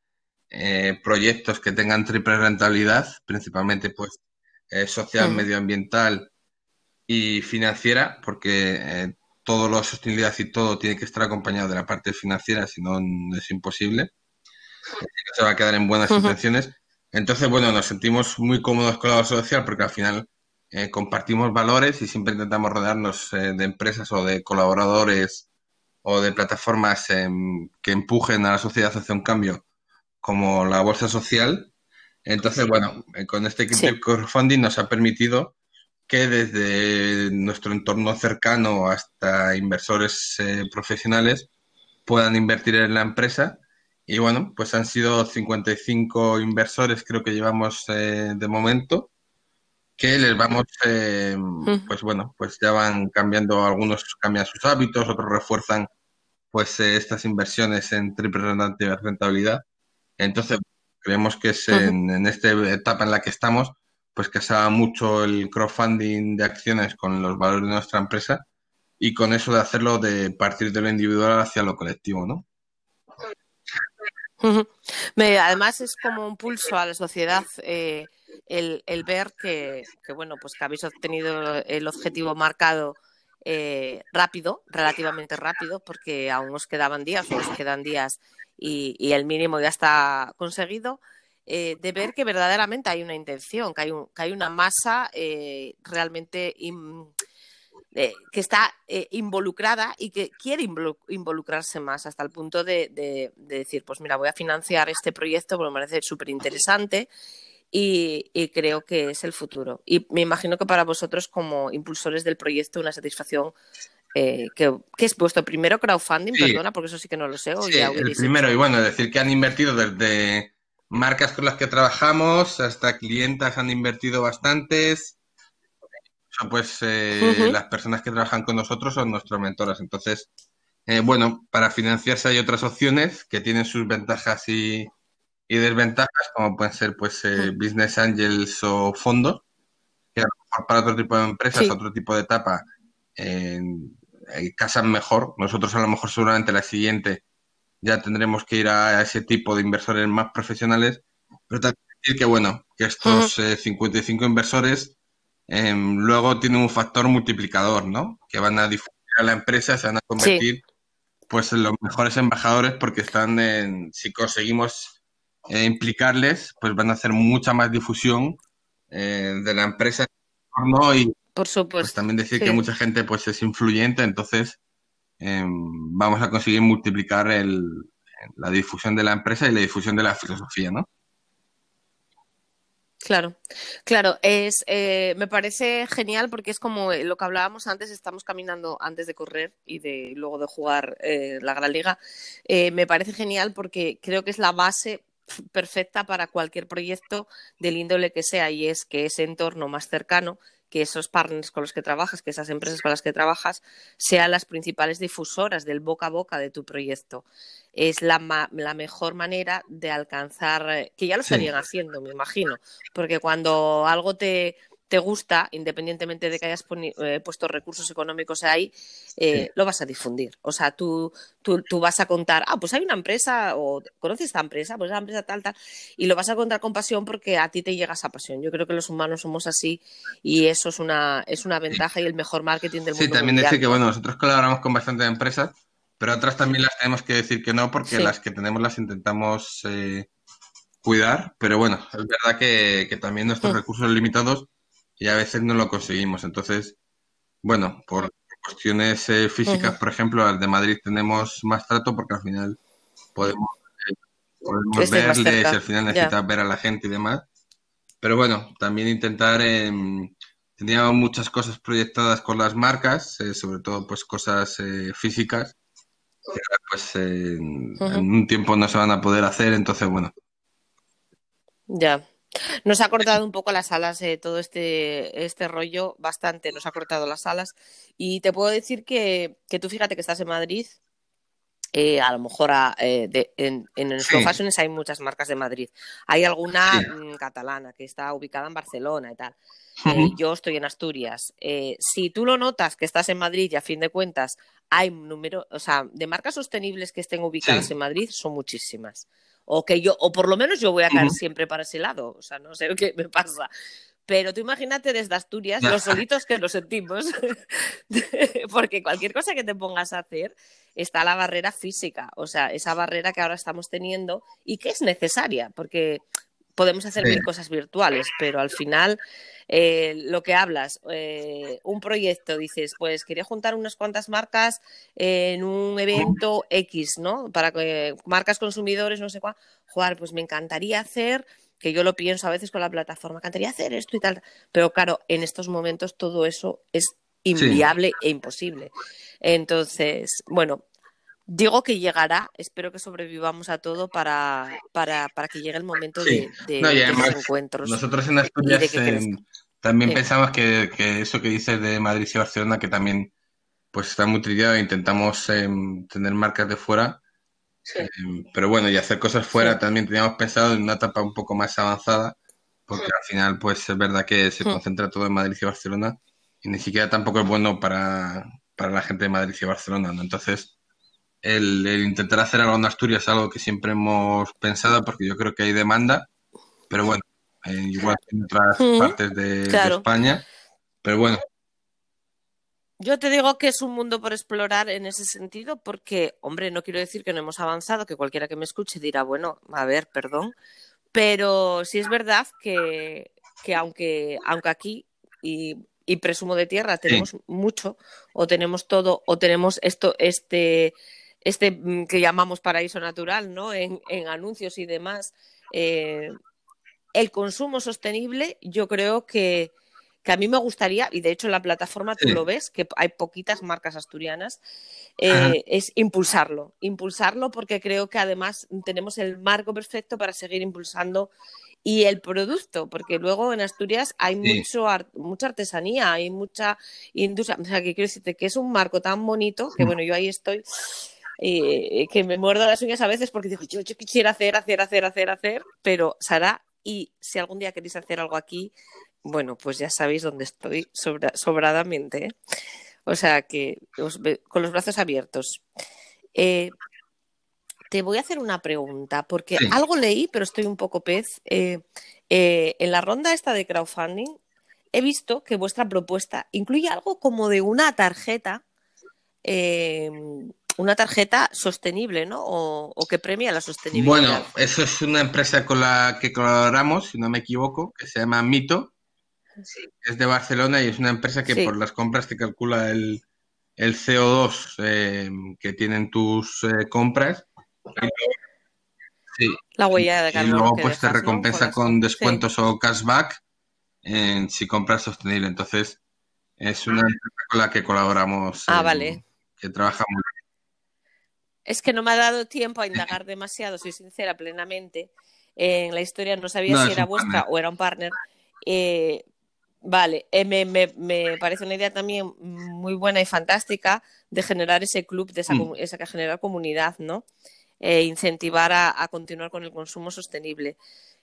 Speaker 2: eh, proyectos que tengan triple rentabilidad, principalmente pues eh, social, medioambiental y financiera, porque eh, todo lo sostenibilidad y todo tiene que estar acompañado de la parte financiera, si no es imposible. se va a quedar en buenas intenciones. Entonces, bueno, nos sentimos muy cómodos con la social porque al final compartimos valores y siempre intentamos rodearnos de empresas o de colaboradores o de plataformas em, que empujen a la sociedad hacia un cambio como la bolsa social. Entonces, bueno, eh, con este crowdfunding nos ha permitido que desde nuestro entorno cercano hasta inversores eh, profesionales puedan invertir en la empresa. Y bueno, pues han sido 55 inversores, creo que llevamos eh, de momento, que les vamos, pues bueno, pues ya van cambiando, algunos cambian sus hábitos, otros refuerzan pues estas inversiones en triple rentabilidad. Entonces, creemos que es en, esta etapa en la que estamos, pues que se haga mucho el crowdfunding de acciones con los valores de nuestra empresa y con eso de hacerlo de partir de lo individual hacia lo colectivo, ¿no?
Speaker 1: Además es como un pulso a la sociedad eh, el, ver que, bueno pues que habéis obtenido el objetivo marcado eh, rápido, relativamente rápido, porque aún os quedaban días o os quedan días y, el mínimo ya está conseguido, eh, de ver que verdaderamente hay una intención, que hay, que hay una masa eh, realmente eh, que está involucrada y que quiere involucrarse más hasta el punto de, decir, pues mira, voy a financiar este proyecto porque me parece súper interesante. Y, y, creo que es el futuro. Y me imagino que para vosotros como impulsores del proyecto una satisfacción eh, que, es vuestro primero crowdfunding, perdona, porque eso sí que no lo sé.
Speaker 2: el primero, y bueno, decir que han invertido desde marcas con las que trabajamos hasta clientas han invertido bastantes. pues eh, las personas que trabajan con nosotros son nuestras mentoras. Entonces, eh, bueno, para financiarse hay otras opciones que tienen sus ventajas y, desventajas, como pueden ser pues business angels o fondos, que a lo mejor para otro tipo de empresas, otro tipo de etapa, eh, casan mejor. Nosotros a lo mejor seguramente la siguiente ya tendremos que ir a ese tipo de inversores más profesionales, pero también decir que bueno, que estos 55 eh, inversores em, luego tiene un factor multiplicador, ¿no? Que van a difundir a la empresa, se van a convertir pues en los mejores embajadores porque están en, si conseguimos eh, implicarles, pues van a hacer mucha más difusión eh, de la empresa ¿no? y
Speaker 1: por supuesto.
Speaker 2: Pues también decir que mucha gente pues es influyente, entonces em, vamos a conseguir multiplicar el, la difusión de la empresa y la difusión de la filosofía, ¿no?
Speaker 1: Claro, claro, es, eh, me parece genial porque es como lo que hablábamos antes, estamos caminando antes de correr y de luego de jugar eh, la Gran Liga. Eh, me parece genial porque creo que es la base perfecta para cualquier proyecto del índole que sea y es que ese entorno más cercano que esos partners con los que trabajas, que esas empresas con las que trabajas, sean las principales difusoras del boca a boca de tu proyecto. Es la, la mejor manera de alcanzar, eh, que ya lo estarían haciendo, me imagino, porque cuando algo te, te gusta, independientemente de que hayas eh, puesto recursos económicos ahí, eh, lo vas a difundir. O sea, tú, tú, tú, vas a contar, ah, pues hay una empresa, o conoces esta empresa, pues esa empresa tal, tal, y lo vas a contar con pasión porque a ti te llega esa pasión. Yo creo que los humanos somos así y eso es una, es una ventaja y el mejor marketing del mundo.
Speaker 2: Sí, también decir que, bueno, nosotros colaboramos con bastantes empresas, pero otras también las tenemos que decir que no, porque las que tenemos las intentamos eh, cuidar, pero bueno, es verdad que, que también nuestros mm. recursos limitados y a veces no lo conseguimos. Entonces, bueno, por cuestiones eh, físicas, por ejemplo, al de Madrid tenemos más trato porque al final podemos, eh, podemos verle, si al final necesitas ver a la gente y demás. Pero bueno, también intentar, eh, teníamos muchas cosas proyectadas con las marcas, eh, sobre todo pues cosas físicas, que pues en un tiempo no se van a poder hacer, entonces bueno.
Speaker 1: Ya. Nos ha cortado un poco las alas eh, todo este, este rollo, bastante nos ha cortado las alas. Y te puedo decir que, que tú fíjate que estás en Madrid, eh, a lo mejor eh, en, en Slow Fashions hay muchas marcas de Madrid. Hay alguna mm, catalana que está ubicada en Barcelona y tal. Eh, yo estoy en Asturias. si tú lo notas que estás en Madrid y a fin de cuentas hay número, o sea, de marcas sostenibles que estén ubicadas en Madrid son muchísimas o que yo, o por lo menos yo voy a caer siempre para ese lado, o sea, no sé qué me pasa. Pero tú imagínate desde Asturias los solitos que nos sentimos, porque cualquier cosa que te pongas a hacer está la barrera física, o sea, esa barrera que ahora estamos teniendo y que es necesaria, porque podemos hacer mil cosas virtuales, pero al final eh, lo que hablas, eh, un proyecto, dices, pues quería juntar unas cuantas marcas en un evento X, ¿no? Para que marcas consumidores, no sé cuál, jugar, pues me encantaría hacer que yo lo pienso a veces con la plataforma, me encantaría hacer esto y tal, pero claro, en estos momentos todo eso es inviable e imposible. Entonces, bueno, Digo que llegará, espero que sobrevivamos a todo para, para, para que llegue el momento de, los encuentros.
Speaker 2: Nosotros en Asturias también pensamos que, que, eso que dices de Madrid y Barcelona, que también pues está muy trillado, e intentamos em, tener marcas de fuera, em, pero bueno, y hacer cosas fuera también teníamos pensado en una etapa un poco más avanzada, porque al final pues es verdad que se concentra todo en Madrid y Barcelona, y ni siquiera tampoco es bueno para, para la gente de Madrid y Barcelona, ¿no? Entonces el, intentar hacer algo en Asturias es algo que siempre hemos pensado porque yo creo que hay demanda, pero bueno, eh, igual que en otras partes de, España, pero bueno.
Speaker 1: Yo te digo que es un mundo por explorar en ese sentido porque, hombre, no quiero decir que no hemos avanzado, que cualquiera que me escuche dirá, bueno, a ver, perdón, pero sí es verdad que, que aunque, aunque aquí y, y presumo de tierra tenemos mucho o tenemos todo o tenemos esto este este mm, que llamamos paraíso natural, ¿no? En, anuncios y demás. Eh, el consumo sostenible, yo creo que, a mí me gustaría, y de hecho en la plataforma tú lo ves, que hay poquitas marcas asturianas, eh, es impulsarlo, impulsarlo porque creo que además tenemos el marco perfecto para seguir impulsando y el producto, porque luego en Asturias hay mucho mucha artesanía, hay mucha industria, o sea, que quiero decirte que es un marco tan bonito que bueno, yo ahí estoy eh, que me muerdo las uñas a veces porque digo, yo, yo quisiera hacer, hacer, hacer, hacer, hacer, pero Sara, y si algún día queréis hacer algo aquí, bueno, pues ya sabéis dónde estoy sobradamente. ¿eh? O sea que con los brazos abiertos. Eh, te voy a hacer una pregunta, porque algo leí, pero estoy un poco pez. en la ronda esta de crowdfunding, he visto que vuestra propuesta incluye algo como de una tarjeta, eh, una tarjeta sostenible, ¿no? O, que premia la sostenibilidad.
Speaker 2: Bueno, eso es una empresa con la que colaboramos, si no me equivoco, que se llama Mito. Es de Barcelona y es una empresa que por las compras te calcula el, CO2 eh, que tienen tus eh, compras.
Speaker 1: Sí. La huella de carbono.
Speaker 2: Y luego pues te recompensa con descuentos o cashback en, si compras sostenible. Entonces, es una empresa con la que colaboramos.
Speaker 1: Ah, vale.
Speaker 2: Que trabajamos.
Speaker 1: Es que no me ha dado tiempo a indagar demasiado, soy sincera, plenamente. En la historia no sabía si era vuestra o era un partner. Eh, vale, eh, me, me, parece una idea también muy buena y fantástica de generar ese club, de esa, mm. esa generar comunidad, ¿no? E incentivar a, continuar con el consumo sostenible.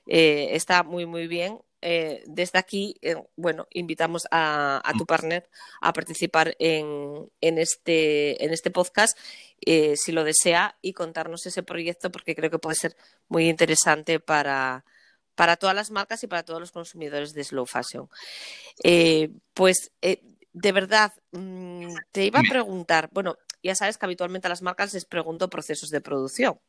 Speaker 1: Eh, está muy, muy bien. Eh, desde aquí, bueno, invitamos a, tu partner a participar en, este, en este podcast, si lo desea, y contarnos ese proyecto, porque creo que puede ser muy interesante para, para todas las marcas y para todos los consumidores de slow fashion. pues, de verdad, mm, te iba a preguntar, bueno, ya sabes que habitualmente a las marcas les pregunto procesos de producción.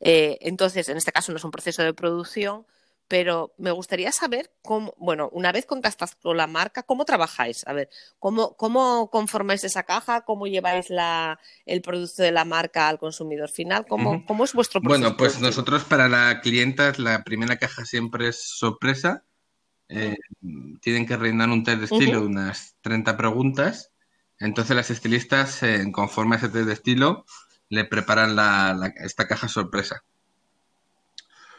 Speaker 1: Eh, entonces, en este caso no es un proceso de producción, pero me gustaría saber cómo, bueno, una vez contactas con la marca, ¿cómo trabajáis? A ver, ¿cómo, cómo conformáis esa caja? ¿Cómo lleváis la, el producto de la marca al consumidor final? ¿Cómo, ¿cómo es vuestro
Speaker 2: proceso? Bueno, pues nosotros para la clienta la primera caja siempre es sorpresa. Eh, tienen que rellenar un test de estilo de unas 30 preguntas entonces las estilistas, conforme a ese test de estilo, le preparan esta caja sorpresa.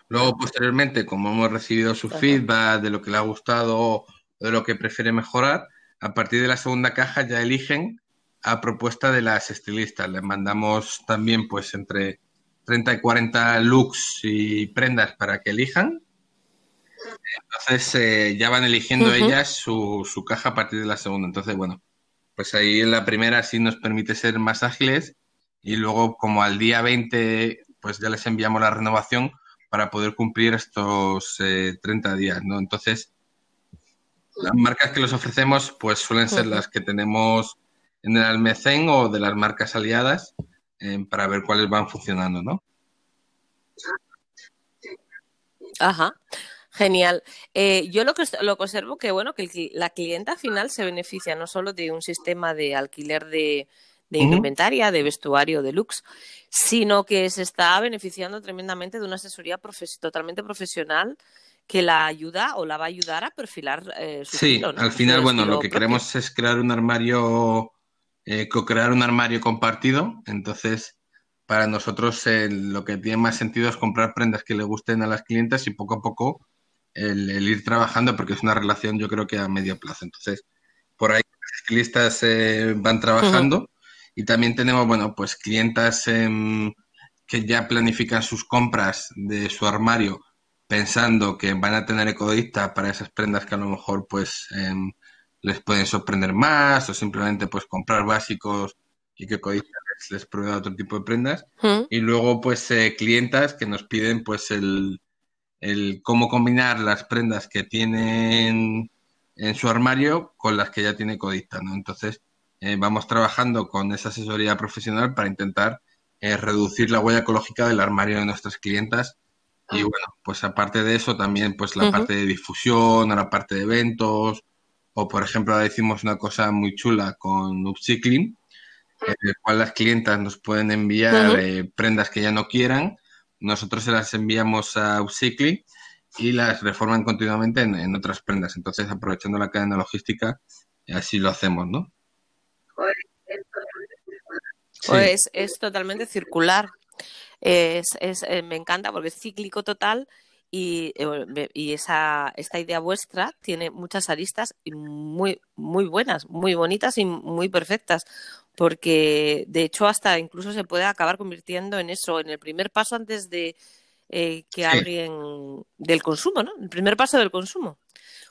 Speaker 2: Luego, posteriormente, como hemos recibido su feedback de lo que le ha gustado o de lo que prefiere mejorar, a partir de la segunda caja ya eligen a propuesta de las estilistas. Les mandamos también pues entre 30 y 40 looks y prendas para que elijan. Entonces eh, ya van eligiendo ellas su, su, caja a partir de la segunda. Entonces, bueno, pues ahí en la primera sí nos permite ser más ágiles y luego como al día 20 pues ya les enviamos la renovación para poder cumplir estos 30 eh, días, ¿no? Entonces, las marcas que les ofrecemos pues suelen ser las que tenemos en el almacén o de las marcas aliadas eh, para ver cuáles van funcionando, ¿no?
Speaker 1: Ajá. Genial. Eh, yo lo que, lo que observo que bueno que la clienta final se beneficia no solo de un sistema de alquiler de, de indumentaria, de vestuario, de looks, sino que se está beneficiando tremendamente de una asesoría totalmente profesional que la ayuda o la va a ayudar a perfilar
Speaker 2: eh, su Sí, al final, bueno, lo que queremos es crear un armario, eh, co-crear un armario compartido. Entonces, para nosotros lo que tiene más sentido es comprar prendas que le gusten a las clientes y poco a poco el, ir trabajando porque es una relación yo creo que a medio plazo. Entonces, por ahí los estilistas eh, van trabajando y también tenemos, bueno, pues clientas em, que ya planifican sus compras de su armario pensando que van a tener ecodicta para esas prendas que a lo mejor pues em, les pueden sorprender más o simplemente pues comprar básicos y que ecodicta les, les prueba otro tipo de prendas. Y luego pues eh, clientas que nos piden pues el el cómo combinar las prendas que tienen en su armario con las que ya tiene Codista, ¿no? Entonces, eh, vamos trabajando con esa asesoría profesional para intentar eh, reducir la huella ecológica del armario de nuestras clientas. Y bueno, pues aparte de eso, también pues la parte de difusión, la parte de eventos, o por ejemplo, ahora decimos una cosa muy chula con Upcycling, en el cual las clientas nos pueden enviar eh, prendas que ya no quieran nosotros se las enviamos a Upcycling y las reforman continuamente en, otras prendas. Entonces, aprovechando la cadena logística, así lo hacemos, ¿no?
Speaker 1: Pues es totalmente circular. Es, es, eh, me encanta porque es cíclico total y, eh, y esa, esta idea vuestra tiene muchas aristas muy, muy buenas, muy bonitas y muy perfectas porque de hecho hasta incluso se puede acabar convirtiendo en eso, en el primer paso antes de eh, que alguien del consumo, ¿no? El primer paso del consumo.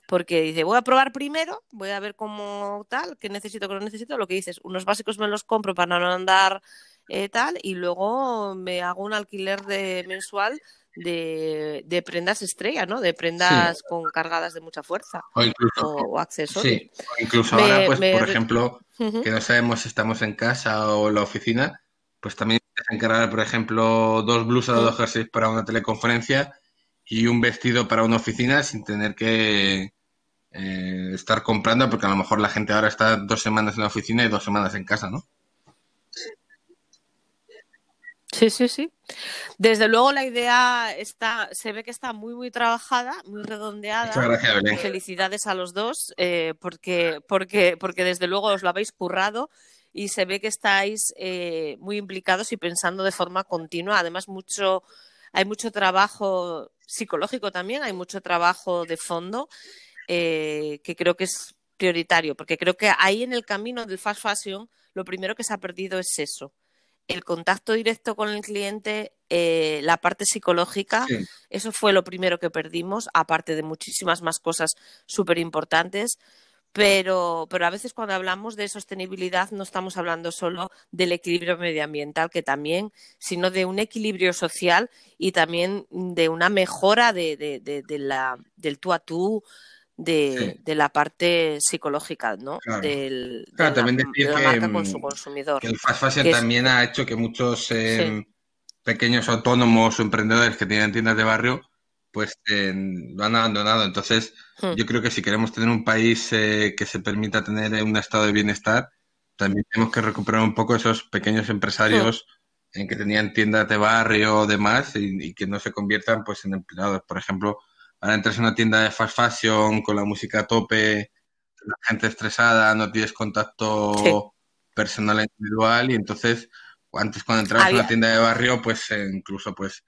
Speaker 1: Porque dice, voy a probar primero, voy a ver cómo tal, qué necesito, qué no necesito. Lo que dices, unos básicos me los compro para no andar eh, tal, y luego me hago un alquiler de mensual de, prendas estrella, ¿no? De prendas con cargadas de mucha fuerza
Speaker 2: o, incluso,
Speaker 1: o, accesorios.
Speaker 2: Sí, o incluso ahora, pues, por ejemplo, que no sabemos si estamos en casa o en la oficina, pues también encargar, por ejemplo, dos blusas o dos jerseys para una teleconferencia y un vestido para una oficina sin tener que eh, estar comprando, porque a lo mejor la gente ahora está dos semanas en la oficina y dos semanas en casa, ¿no?
Speaker 1: Sí, sí, sí. Desde luego la idea está, se ve que está muy, muy trabajada, muy redondeada. Felicidades a los dos, eh, porque, porque, porque desde luego os lo habéis currado y se ve que estáis eh, muy implicados y pensando de forma continua. Además, mucho, hay mucho trabajo psicológico también, hay mucho trabajo de fondo eh, que creo que es prioritario, porque creo que ahí en el camino del fast fashion lo primero que se ha perdido es eso el contacto directo con el cliente, eh, la parte psicológica, eso fue lo primero que perdimos, aparte de muchísimas más cosas súper importantes. Pero, pero a veces cuando hablamos de sostenibilidad no estamos hablando solo del equilibrio medioambiental, que también, sino de un equilibrio social y también de una mejora de, de, de la, del tú a tú, de, de, la parte psicológica, ¿no?
Speaker 2: Claro.
Speaker 1: Del,
Speaker 2: claro,
Speaker 1: de
Speaker 2: también
Speaker 1: la,
Speaker 2: decir
Speaker 1: de la
Speaker 2: que,
Speaker 1: con
Speaker 2: mm,
Speaker 1: su consumidor.
Speaker 2: que el fast fashion
Speaker 1: es-
Speaker 2: también ha hecho que muchos eh,
Speaker 1: Sí.
Speaker 2: pequeños autónomos o emprendedores que tienen tiendas de barrio, pues eh, lo han abandonado. Entonces,
Speaker 1: Hmm.
Speaker 2: yo creo que si queremos tener un país eh, que se permita tener eh, un estado de bienestar, también tenemos que recuperar un poco esos pequeños empresarios en que tenían tiendas de barrio o demás y, y que no se conviertan pues en empleados. Por ejemplo, ahora entras en una tienda de fast fashion con la música a tope, la gente estresada, no tienes contacto
Speaker 1: Sí.
Speaker 2: personal e individual y entonces antes cuando entrabas en una tienda de barrio pues eh, incluso pues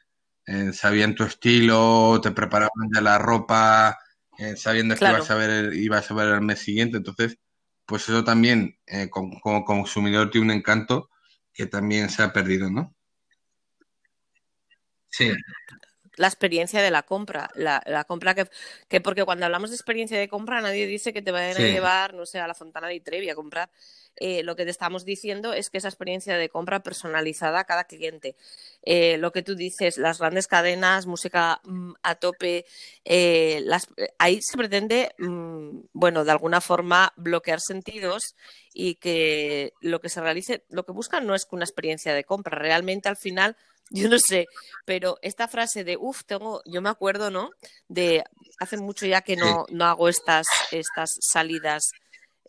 Speaker 2: eh, sabían tu estilo, te preparaban ya la ropa, eh, sabiendo que ibas a ver ibas a ver el mes siguiente, entonces pues eso también eh, con- como consumidor tiene un encanto que también se ha perdido, ¿no? Sí,
Speaker 1: la experiencia de la compra, la, la compra que, que porque cuando hablamos de experiencia de compra nadie dice que te vayan
Speaker 2: Sí.
Speaker 1: a llevar, no sé, a la Fontana di Trevi a comprar. Eh, lo que te estamos diciendo es que esa experiencia de compra personalizada a cada cliente. Eh, lo que tú dices, las grandes cadenas, música mm, a tope, eh, las, ahí se pretende, mm, bueno, de alguna forma bloquear sentidos y que lo que se realice, lo que buscan no es una experiencia de compra, realmente al final, yo no sé, pero esta frase de, uff, tengo, yo me acuerdo, ¿no? De hace mucho ya que no, no hago estas, estas salidas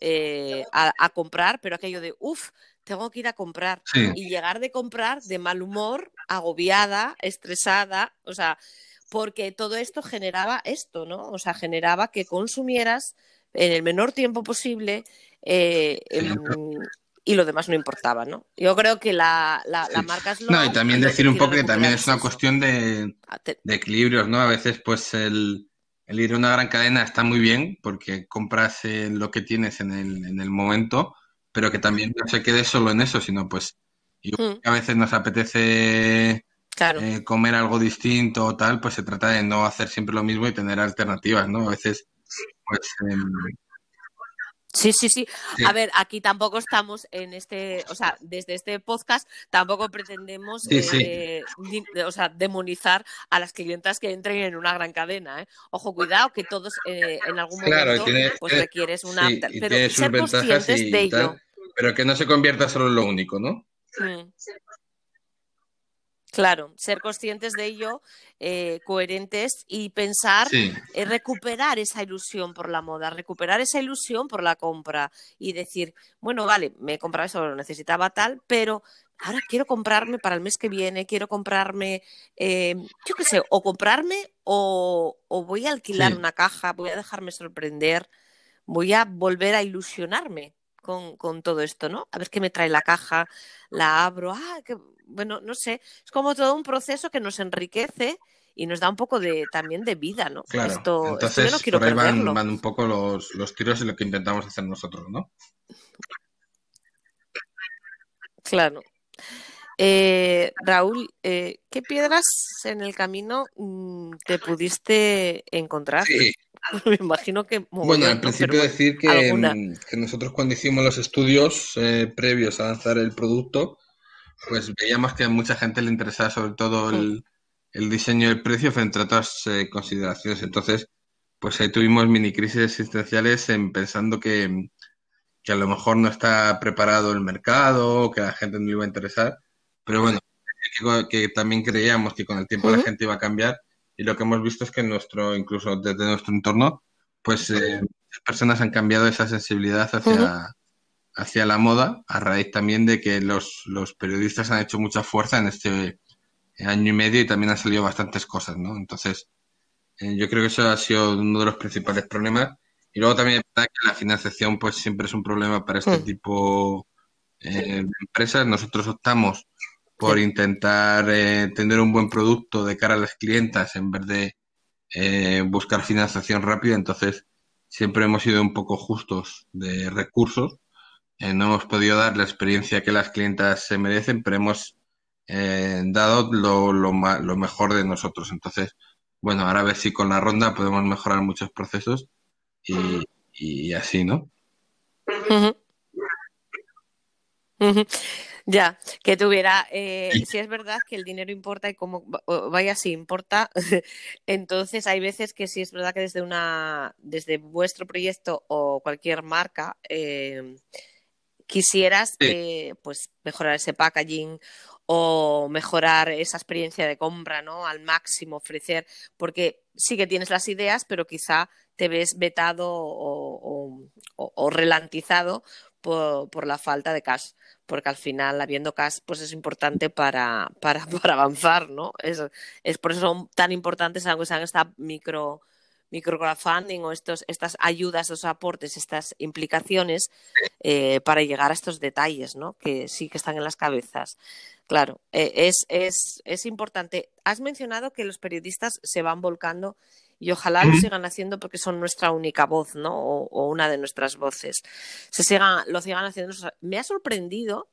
Speaker 1: eh, a, a comprar, pero aquello de, uff, tengo que ir a comprar
Speaker 2: sí,
Speaker 1: y llegar de comprar de mal humor, agobiada, estresada, o sea, porque todo esto generaba esto, ¿no? O sea, generaba que consumieras en el menor tiempo posible eh, y lo demás no importaba, ¿no? Yo creo que la, la, marca es
Speaker 2: No, y también decir un poco que también es una cuestión de,
Speaker 1: Ah,
Speaker 2: de equilibrios, ¿no? A veces, pues, el, el ir a una gran cadena está muy bien porque compras eh, lo que tienes en el, en el momento, pero que también no se quede solo en eso, sino, pues,
Speaker 1: Mm,
Speaker 2: a veces nos apetece
Speaker 1: claro,
Speaker 2: eh, comer algo distinto o tal, pues se trata de no hacer siempre lo mismo y tener alternativas, ¿no? A veces, pues, em,
Speaker 1: Sí, sí, sí.
Speaker 2: sí,
Speaker 1: A ver, aquí tampoco estamos en este, o sea, desde este podcast tampoco pretendemos,
Speaker 2: sí, sí,
Speaker 1: eh, o sea, demonizar a las clientas que entren en una gran cadena, ¿eh? Ojo, cuidado, que todos eh, en algún
Speaker 2: claro,
Speaker 1: momento
Speaker 2: tiene,
Speaker 1: pues requieres una, pero ser conscientes de ello.
Speaker 2: tal, pero que no se convierta solo en lo único, ¿no?
Speaker 1: Claro, ser conscientes de ello, eh, coherentes y pensar,
Speaker 2: Sí,
Speaker 1: eh, recuperar esa ilusión por la moda, recuperar esa ilusión por la compra y decir, bueno, vale, me he comprado eso, lo necesitaba tal, pero ahora quiero comprarme para el mes que viene, quiero comprarme, eh, yo qué sé, o comprarme o, o voy a alquilar
Speaker 2: sí.
Speaker 1: una caja, voy a dejarme sorprender, voy a volver a ilusionarme con, con todo esto, ¿no? A ver qué me trae la caja, la abro, ah, que, bueno, no sé, es como todo un proceso que nos enriquece y nos da un poco de también de vida, ¿no?
Speaker 2: Claro,
Speaker 1: Esto, esto yo no
Speaker 2: entonces
Speaker 1: quiero
Speaker 2: por ahí van,
Speaker 1: perderlo.
Speaker 2: van un poco los, los tiros y lo que intentamos hacer nosotros, ¿no?
Speaker 1: Claro. Eh, Raúl, eh, ¿qué piedras en el camino mm, te pudiste encontrar?
Speaker 2: Sí,
Speaker 1: Me imagino que
Speaker 2: bueno, al principio
Speaker 1: Pero
Speaker 2: decir que, mm, que nosotros cuando hicimos los estudios eh, previos a lanzar el producto, pues veíamos que a mucha gente le interesaba sobre todo
Speaker 1: Mm,
Speaker 2: el, el diseño y el precio frente a otras eh, consideraciones. Entonces, pues ahí tuvimos mini crisis existenciales en pensando que, que, a lo mejor no está preparado el mercado, que a la gente no iba a interesar, pero bueno, que, también creíamos que con el tiempo la gente iba a cambiar y lo que hemos visto es que nuestro, incluso desde nuestro entorno, pues eh, personas han cambiado esa sensibilidad hacia, hacia la moda a raíz también de que los, los periodistas han hecho mucha fuerza en este año y medio y también han salido bastantes cosas, ¿no? Entonces, eh, yo creo que eso ha sido uno de los principales problemas. Y luego también es verdad que la financiación pues siempre es un problema para este hmm. tipo eh, de empresas. Nosotros optamos por intentar eh, tener un buen producto de cara a las clientas en vez de buscar financiación rápida. Entonces, siempre hemos sido un poco justos de recursos. no hemos podido dar la experiencia que las clientas se merecen, pero hemos eh, dado lo, lo, lo, mejor de nosotros. Entonces, bueno, ahora a ver si con la ronda podemos mejorar muchos procesos y, y así, ¿no?
Speaker 1: Ya, que tuviera, eh, si es verdad que el dinero importa y como vaya si importa, entonces hay veces que sí es verdad que desde una, desde vuestro proyecto o cualquier marca eh, quisieras eh, pues mejorar ese packaging o mejorar esa experiencia de compra, ¿no? Al máximo, ofrecer, porque sí que tienes las ideas, pero quizá te ves vetado o, o, relantizado por, la falta de cash, porque al final, habiendo cash, pues es importante para, para, para avanzar, ¿no? Es, es por eso son tan importantes, aunque sean esta micro microcrowdfunding o estos, estas ayudas, estos aportes, estas implicaciones eh, para llegar a estos detalles, ¿no? Que sí que están en las cabezas. Claro, eh, es, es, es, importante. Has mencionado que los periodistas se van volcando y ojalá lo sigan haciendo porque son nuestra única voz, ¿no? O, una de nuestras voces. Se sigan, lo sigan haciendo. Me ha sorprendido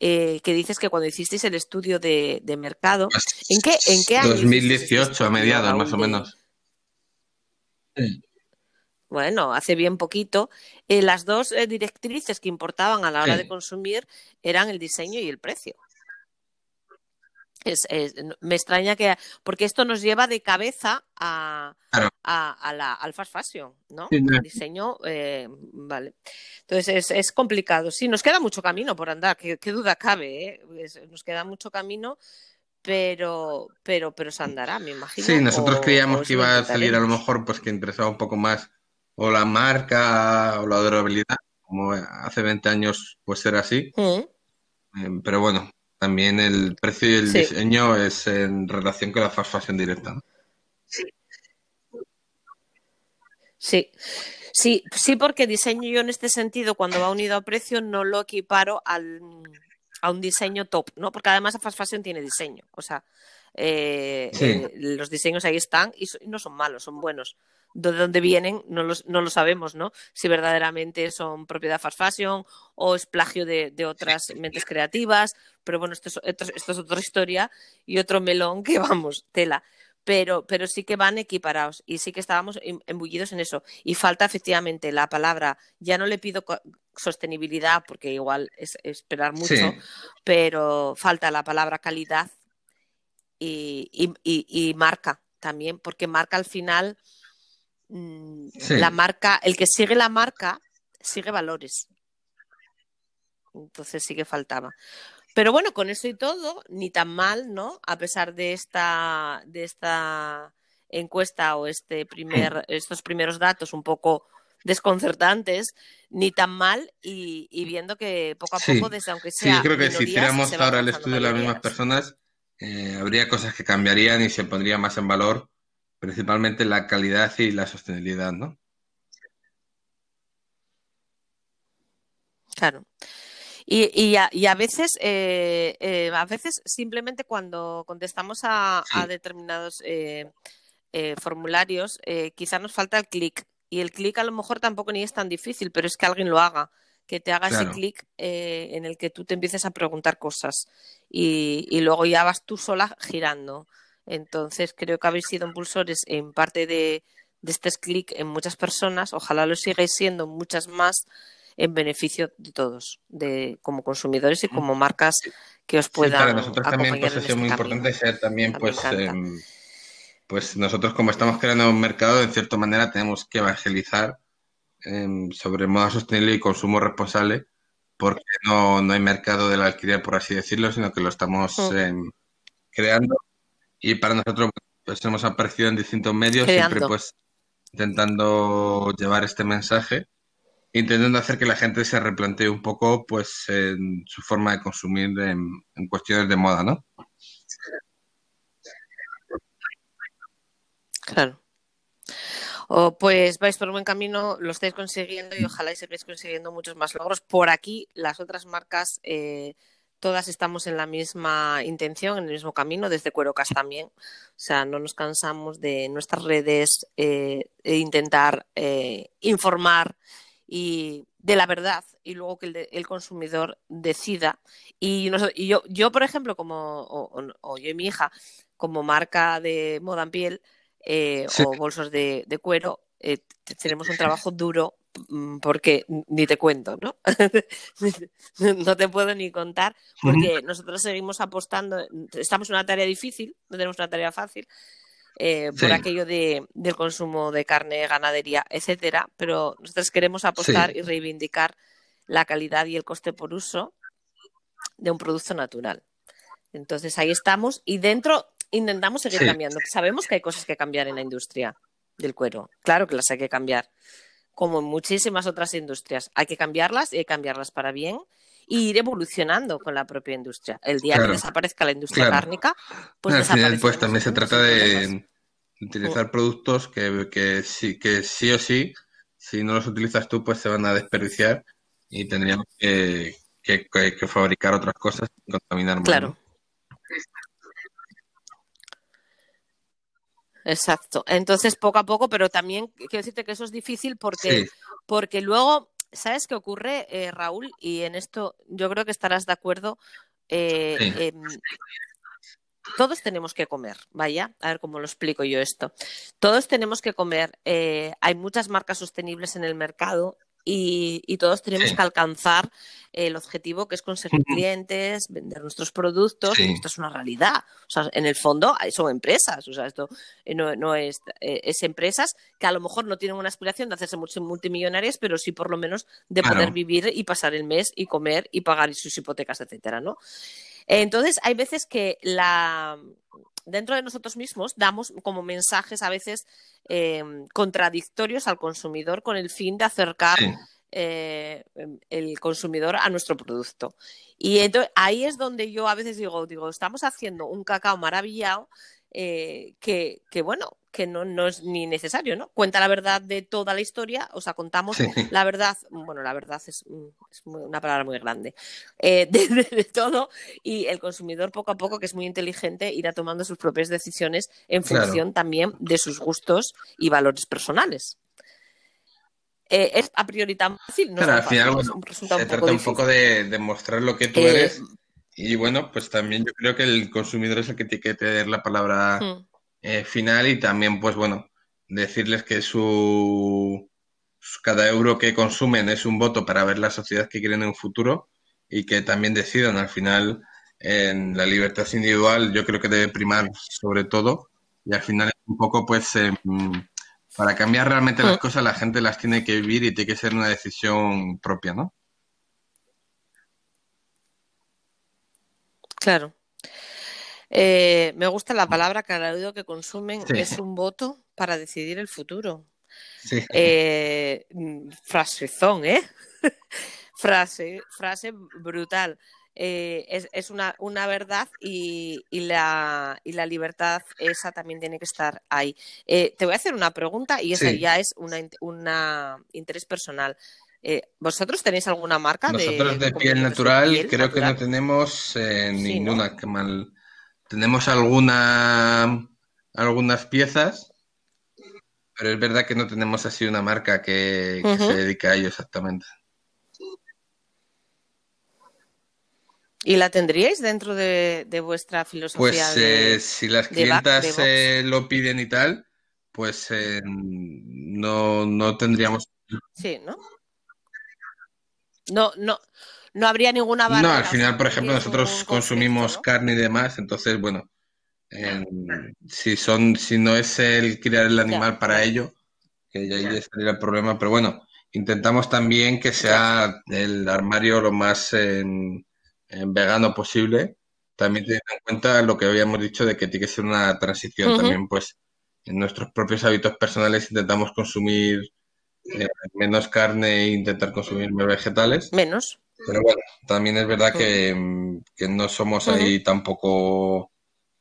Speaker 1: eh, que dices que cuando hicisteis el estudio de, mercado, pues ¿en qué, en qué
Speaker 2: año? 2018, a mediados más o menos.
Speaker 1: Bueno, hace bien poquito. Eh, las dos eh, directrices que importaban a la hora de consumir eran el diseño y el precio. Es, me extraña que, porque esto nos lleva de cabeza a, a, la, al fast fashion, ¿no? El diseño, eh, vale. Entonces es, complicado. Sí, nos queda mucho camino por andar, qué, duda cabe, nos queda mucho camino, pero, pero, pero se andará, me imagino.
Speaker 2: Sí, nosotros creíamos que iba a salir a lo mejor pues que interesaba un poco más o la marca o la durabilidad, como hace 20 años pues era así. Mm. Em, pero bueno, también el precio y el diseño es en relación con la fast fashion directa.
Speaker 1: Sí. Sí. Sí, sí, porque diseño yo en este sentido, cuando va unido a precio, no lo equiparo al, a un diseño top, ¿no? Porque además la fast fashion tiene diseño, o sea, eh, eh, los diseños ahí están y, no son malos, son buenos. De dónde vienen no, no lo sabemos, ¿no? Si verdaderamente son propiedad fast fashion o es plagio de, otras mentes creativas, pero bueno, esto esto es otra historia y otro melón que vamos, tela. Pero, pero sí que van equiparados y sí que estábamos embullidos en eso. Y falta efectivamente la palabra, ya no le pido sostenibilidad porque igual es esperar mucho, pero falta la palabra calidad y, y, marca también, porque marca al final, mm, la marca, el que sigue la marca, sigue valores. Entonces sí que faltaba. Pero bueno, con eso y todo, ni tan mal, ¿no? A pesar de esta, de esta encuesta o este primer, estos primeros datos un poco desconcertantes, ni tan mal, y, viendo que poco a poco, desde aunque sea.
Speaker 2: Sí, yo creo que si hiciéramos ahora el estudio de las mismas personas, eh, habría cosas que cambiarían y se pondría más en valor, principalmente la calidad y la sostenibilidad, ¿no?
Speaker 1: Claro. Y, a, veces, eh, eh, a veces simplemente cuando contestamos a, determinados eh, formularios, quizá nos falta el clic. Y el clic a lo mejor tampoco ni es tan difícil, pero es que alguien lo haga que te haga ese clic en el que tú te empieces a preguntar cosas y, luego ya vas tú sola girando. Entonces creo que habéis sido impulsores en parte de, de este clic en muchas personas, ojalá lo sigáis siendo muchas más en beneficio de todos, de como consumidores y como marcas que os puedan. Sí,
Speaker 2: para nosotros también pues, ha sido muy importante ser también, pues, em, pues nosotros como estamos creando un mercado, en cierta manera tenemos que evangelizar em, sobre moda sostenible y consumo responsable, porque no, no hay mercado del alquiler, por así decirlo, sino que lo estamos mm. em, creando. Y para nosotros pues hemos aparecido en distintos medios, siempre pues intentando llevar este mensaje, intentando hacer que la gente se replantee un poco pues en su forma de consumir en, cuestiones de moda, ¿no?
Speaker 1: Claro. O pues vais por un buen camino, lo estáis consiguiendo y ojalá y sepáis consiguiendo muchos más logros. Por aquí, las otras marcas eh, todas estamos en la misma intención, en el mismo camino, desde Cuerocas también. O sea, no nos cansamos de nuestras redes, eh, e intentar eh, informar y de la verdad y luego que el, consumidor decida. Y, yo, yo, por ejemplo, como, o, yo y mi hija, como marca de moda en piel eh, o bolsos de, de cuero, tenemos un trabajo duro porque ni te cuento, ¿no? no te puedo ni contar, porque nosotros seguimos apostando, estamos en una tarea difícil, no tenemos una tarea fácil, eh, por aquello de, del consumo de carne, ganadería, etcétera, pero nosotros queremos apostar y reivindicar la calidad y el coste por uso de un producto natural. Entonces ahí estamos y dentro intentamos seguir cambiando. Sabemos que hay cosas que cambiar en la industria del cuero, claro que las hay que cambiar como en muchísimas otras industrias. Hay que cambiarlas y hay que cambiarlas para bien y ir evolucionando con la propia industria. El día que desaparezca la industria cárnica, pues
Speaker 2: Al final, pues también se trata de utilizar mm. productos que, que, sí, que sí o sí, si no los utilizas tú, pues se van a desperdiciar y tendríamos que, fabricar otras cosas y contaminar más. Claro.
Speaker 1: Exacto. Entonces, poco a poco, pero también quiero decirte que eso es difícil porque, porque luego, ¿sabes qué ocurre, eh, Raúl? Y en esto yo creo que estarás de acuerdo. Eh, em, todos tenemos que comer, vaya, a ver cómo lo explico yo esto. Todos tenemos que comer. Eh, hay muchas marcas sostenibles en el mercado y, todos tenemos que alcanzar el objetivo que es conseguir clientes, vender nuestros productos. Esto es una realidad. O sea, en el fondo son empresas. O sea, esto eh, no, es, eh, es, empresas que a lo mejor no tienen una aspiración de hacerse multimillonarias, pero sí por lo menos de poder vivir y pasar el mes y comer y pagar sus hipotecas, etcétera, ¿no? Entonces, hay veces que la, dentro de nosotros mismos damos como mensajes a veces eh, contradictorios al consumidor con el fin de acercar eh, el consumidor a nuestro producto. Y entonces ahí es donde yo a veces digo, digo, estamos haciendo un cacao maravillado eh, que, que, bueno, que no, no, es ni necesario, ¿no? Cuenta la verdad de toda la historia, o sea, contamos la verdad, bueno, la verdad es, es una palabra muy grande, eh, de, todo, y el consumidor poco a poco, que es muy inteligente, irá tomando sus propias decisiones en función también de sus gustos y valores personales. Eh, es a priori tan fácil,
Speaker 2: no al final, se trata un poco de, de, mostrar lo que tú eres y bueno, pues también yo creo que el consumidor es el que tiene que tener la palabra hmm. Eh, final y también, pues bueno, decirles que su cada euro que consumen es un voto para ver la sociedad que quieren en un futuro y que también decidan al final en la libertad individual yo creo que debe primar sobre todo y al final es un poco pues em, para cambiar realmente las hmm. cosas la gente las tiene que vivir y tiene que ser una decisión propia, ¿no?
Speaker 1: Claro. Eh, me gusta la palabra que oído que consumen, es un voto para decidir el futuro. Sí. Eh, frasezón, ¿eh? frase, frase brutal. Eh, es, una, verdad y, la, y, la, libertad esa también tiene que estar ahí. te voy a hacer una pregunta y esa ya es un interés personal. Eh, ¿Vosotros tenéis alguna marca?
Speaker 2: Nosotros de, piel natural creo que no tenemos eh, ninguna. Que mal. Tenemos alguna, algunas piezas, pero es verdad que no tenemos así una marca que, se dedique a ello exactamente.
Speaker 1: ¿Y la tendríais dentro de, vuestra filosofía?
Speaker 2: Pues eh, si las clientas lo piden y tal, pues no, no tendríamos.
Speaker 1: Sí, ¿no? No, no, no habría ninguna barrera.
Speaker 2: No, al final, por ejemplo, nosotros consumimos carne y demás, entonces, bueno, eh, si son, si no es el criar el.
Speaker 1: Ya,
Speaker 2: animal para
Speaker 1: ya,
Speaker 2: ello, que ya ahí estaría el problema, pero bueno, intentamos también que
Speaker 1: ya.
Speaker 2: sea el armario lo más eh, vegano posible, también teniendo en cuenta lo que habíamos dicho de que tiene que ser una transición, también pues en nuestros propios hábitos personales intentamos consumir eh, menos carne e intentar consumir más vegetales.
Speaker 1: Menos.
Speaker 2: Pero bueno, también es verdad que, mm, que no somos ahí tampoco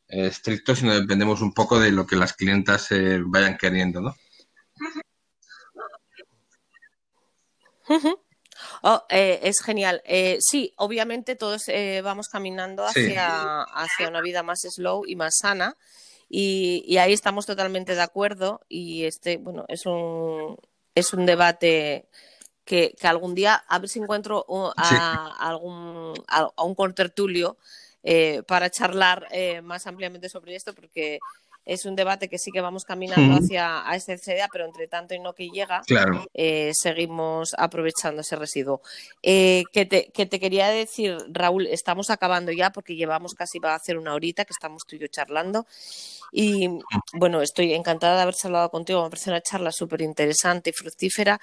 Speaker 2: eh, estrictos, sino dependemos un poco de lo que las clientas eh, vayan queriendo, ¿no?
Speaker 1: Oh, eh, es genial. Eh, sí, obviamente todos vamos caminando
Speaker 2: Sí,
Speaker 1: hacia, hacia una vida más slow y más sana. Y, y ahí estamos totalmente de acuerdo. Y este, bueno, es un, es un debate que, que algún día, a ver si encuentro uh,
Speaker 2: sí,
Speaker 1: a, a algún, a, a un contertulio eh, para charlar eh, más ampliamente sobre esto, porque es un debate que sí que vamos caminando
Speaker 2: Ujú,
Speaker 1: hacia a esta idea, pero entre tanto y no que llega,
Speaker 2: claro.
Speaker 1: eh, seguimos aprovechando ese residuo. Eh, que, te, que te quería decir, Raúl, estamos acabando ya porque llevamos casi va a hacer una horita que estamos tú y yo charlando. Y bueno, estoy encantada de haber hablado contigo, me parece una charla súper interesante y fructífera.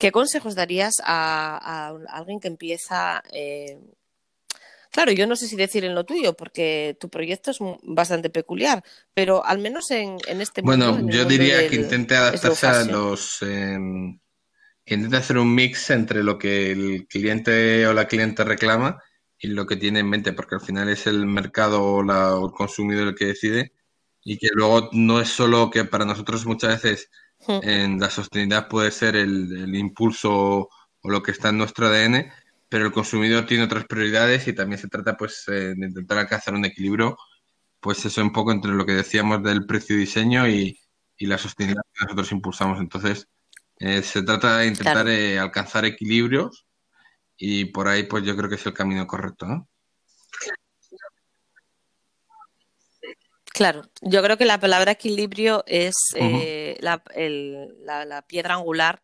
Speaker 1: ¿Qué consejos darías a, a alguien que empieza? Eh... Claro, yo no sé si decir en lo tuyo, porque tu proyecto es bastante peculiar, pero al menos en, en este mundo.
Speaker 2: Bueno,
Speaker 1: en el
Speaker 2: yo diría
Speaker 1: del
Speaker 2: que intente adaptarse a los... eh, que intente hacer un mix entre lo que el cliente o la cliente reclama y lo que tiene en mente, porque al final es el mercado o, la, o el consumidor el que decide y que luego no es solo que para nosotros muchas veces. En la sostenibilidad puede ser el, el impulso o lo que está en nuestro ADN, pero el consumidor tiene otras prioridades y también se trata pues eh, de intentar alcanzar un equilibrio, pues eso un poco entre lo que decíamos del precio y diseño y, y la sostenibilidad que nosotros impulsamos. Entonces, eh, se trata de intentar
Speaker 1: Claro.
Speaker 2: eh, alcanzar equilibrios y por ahí pues yo creo que es el camino correcto, ¿no?
Speaker 1: Claro, yo creo que la palabra equilibrio es eh, la, el- la- la piedra angular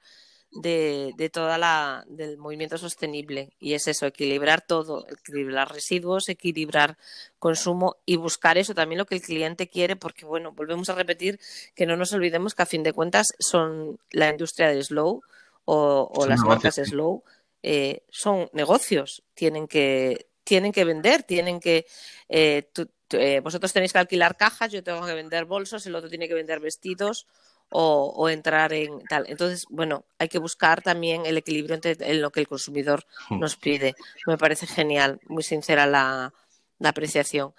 Speaker 1: de, de toda la del movimiento sostenible. Y es eso, equilibrar todo, equilibrar residuos, equilibrar consumo y buscar eso también lo que el cliente quiere, porque bueno, volvemos a repetir que no nos olvidemos que a fin de cuentas son la industria del slow o, las
Speaker 2: negocios,
Speaker 1: marcas slow, eh, son negocios, tienen que, tienen que vender, tienen que eh, eh, vosotros tenéis que alquilar cajas, yo tengo que vender bolsos, el otro tiene que vender vestidos o, o entrar en tal. Entonces, bueno, hay que buscar también el equilibrio entre en lo que el consumidor
Speaker 2: Hmm.
Speaker 1: nos pide. Me parece genial, muy sincera la, la apreciación.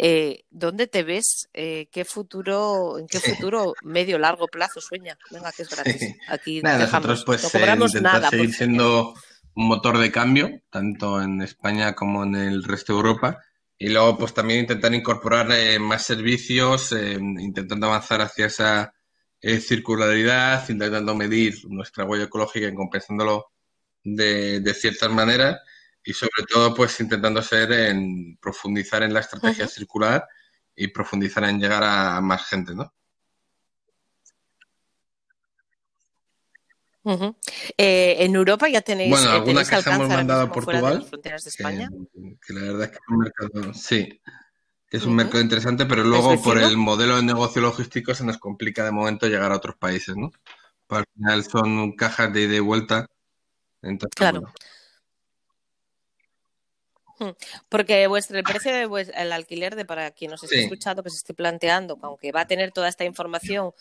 Speaker 1: Eh, ¿dónde te ves? Eh, ¿qué futuro, ¿En qué futuro medio largo plazo sueña? Venga, que es gratis. Aquí
Speaker 2: Nada, nosotros pues
Speaker 1: no
Speaker 2: eh,
Speaker 1: cobramos
Speaker 2: intentar
Speaker 1: nada
Speaker 2: seguir siendo un motor de cambio, tanto en España como en el resto de Europa. Y luego pues también intentar incorporar eh, más servicios, eh, intentando avanzar hacia esa eh, circularidad, intentando medir nuestra huella ecológica y compensándolo de, de ciertas maneras. Y sobre todo pues intentando ser en profundizar en la estrategia circular y profundizar en llegar a, a más gente, ¿no?
Speaker 1: Eh, en Europa ya tenéis,
Speaker 2: Bueno,
Speaker 1: eh,
Speaker 2: alguna
Speaker 1: tenéis
Speaker 2: caja hemos mandado a
Speaker 1: de las
Speaker 2: Portugal,
Speaker 1: fronteras de
Speaker 2: que,
Speaker 1: España.
Speaker 2: que la verdad es que es un mercado, sí, es un mercado interesante, pero
Speaker 1: ¿Es
Speaker 2: luego por el modelo de negocio logístico se nos complica de momento llegar a otros países, ¿no? Pues al final son cajas de ida y vuelta, entonces
Speaker 1: Claro.
Speaker 2: bueno,
Speaker 1: Porque vuestro, el precio de vues- el alquiler de para quien nos esté
Speaker 2: sí,
Speaker 1: escuchando, que se esté planteando, que aunque va a tener toda esta información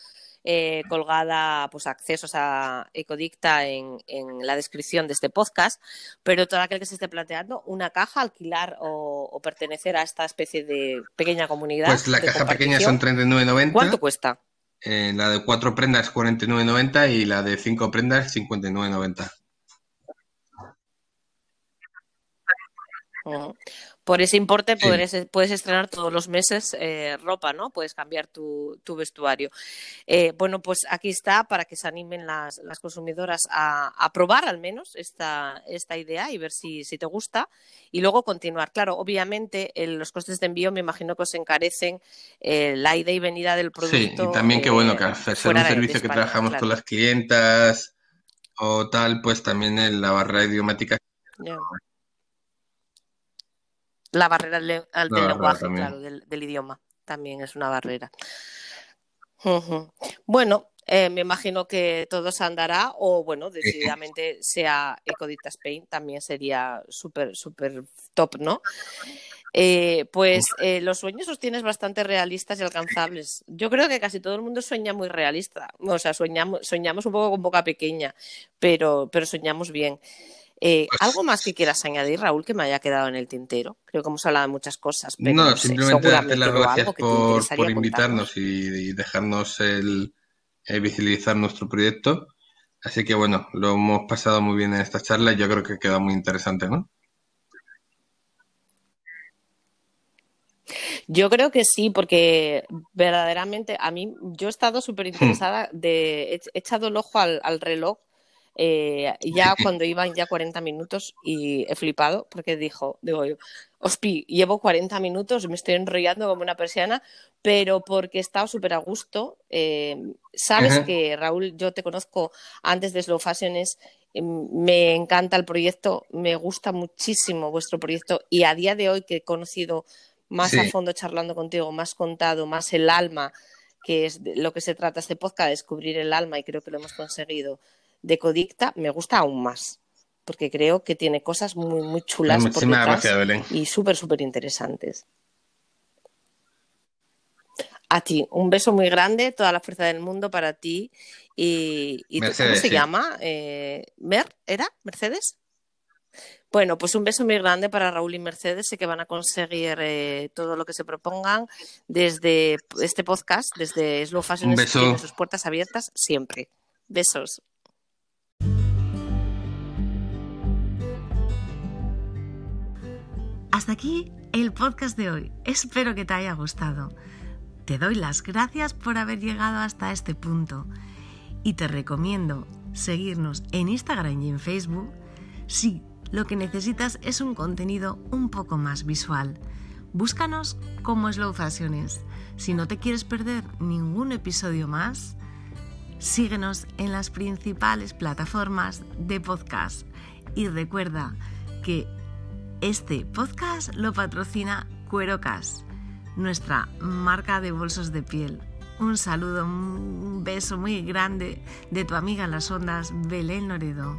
Speaker 1: eh, colgada, pues accesos a Ecodicta en, en la descripción de este podcast, pero todo aquel que se esté planteando una caja, alquilar o, o pertenecer a esta especie de pequeña comunidad
Speaker 2: pues la caja pequeña son
Speaker 1: compartición,
Speaker 2: 39,90,
Speaker 1: ¿cuánto cuesta?
Speaker 2: eh, la de cuatro prendas 49,90 y la de cinco prendas 59,90.
Speaker 1: Por ese importe
Speaker 2: Sí,
Speaker 1: podrás- puedes estrenar todos los meses eh, ropa, ¿no? Puedes cambiar tu, tu vestuario. Eh, bueno, pues aquí está para que se animen las, las consumidoras a, a probar al menos esta, esta idea y ver si, si te gusta y luego continuar. Claro, obviamente el- los costes de envío me imagino que os encarecen eh, la ida y venida del
Speaker 2: sí, y
Speaker 1: producto
Speaker 2: también que bueno, que al ser un servicio que trabajamos con
Speaker 1: claro.
Speaker 2: las clientas o tal, pues también en la barrera idiomática
Speaker 1: La barrera del, lenguaje, claro, del, idioma, también es una barrera. Bueno, eh, me imagino que todo se andará o, bueno, decididamente sea Ecodicta Spain, también sería súper, súper top, ¿no? Eh, pues eh, los sueños los tienes bastante realistas y alcanzables. Yo creo que casi todo el mundo sueña muy realista. O sea, soñamos, soñamos un poco con boca pequeña, pero, pero soñamos bien. Eh, pues ¿Algo más que quieras añadir, Raúl, que me haya quedado en el tintero? Creo que hemos hablado de muchas cosas.
Speaker 2: no, simplemente darte las gracias por, invitarnos y, dejarnos el, visibilizar nuestro proyecto. Así que bueno, lo hemos pasado muy bien en esta charla y yo creo que queda muy interesante, ¿no?
Speaker 1: Yo creo que sí, porque verdaderamente a mí, yo he estado súper interesada, de, he echado el ojo al, reloj eh, ya cuando iban ya 40 minutos y he flipado porque dijo, digo yo, Ospi, llevo 40 minutos, me estoy enrollando como una persiana, pero porque he estado súper a gusto. Eh, sabes que, Raúl, yo te conozco antes de Slow Fashions, eh, me encanta el proyecto, me gusta muchísimo vuestro proyecto y a día de hoy que he conocido más a fondo charlando contigo, más contado, más el alma, que es de lo que se trata este podcast, descubrir el alma y creo que lo hemos conseguido de Codicta, me gusta aún más, porque creo que tiene cosas muy, muy chulas por detrás y súper, súper interesantes. A ti, un beso muy grande, toda la fuerza del mundo para ti. ¿Y, ¿cómo se llama? Eh, ¿Mer? ¿Era? ¿Mercedes? Bueno, pues un beso muy grande para Raúl y Mercedes. Sé que van a conseguir eh, todo lo que se propongan desde este podcast, desde Slow Fashion, sus puertas abiertas siempre. Besos.
Speaker 3: Hasta aquí el podcast de hoy. Espero que te haya gustado. Te doy las gracias por haber llegado hasta este punto y te recomiendo seguirnos en Instagram y en Facebook si lo que necesitas es un contenido un poco más visual. Búscanos como Slow Fashions. Si no te quieres perder ningún episodio más, síguenos en las principales plataformas de podcast. Y recuerda que este podcast lo patrocina Cuerocas, nuestra marca de bolsos de piel. Un saludo, un beso muy grande de tu amiga en las ondas, Belén Loredo.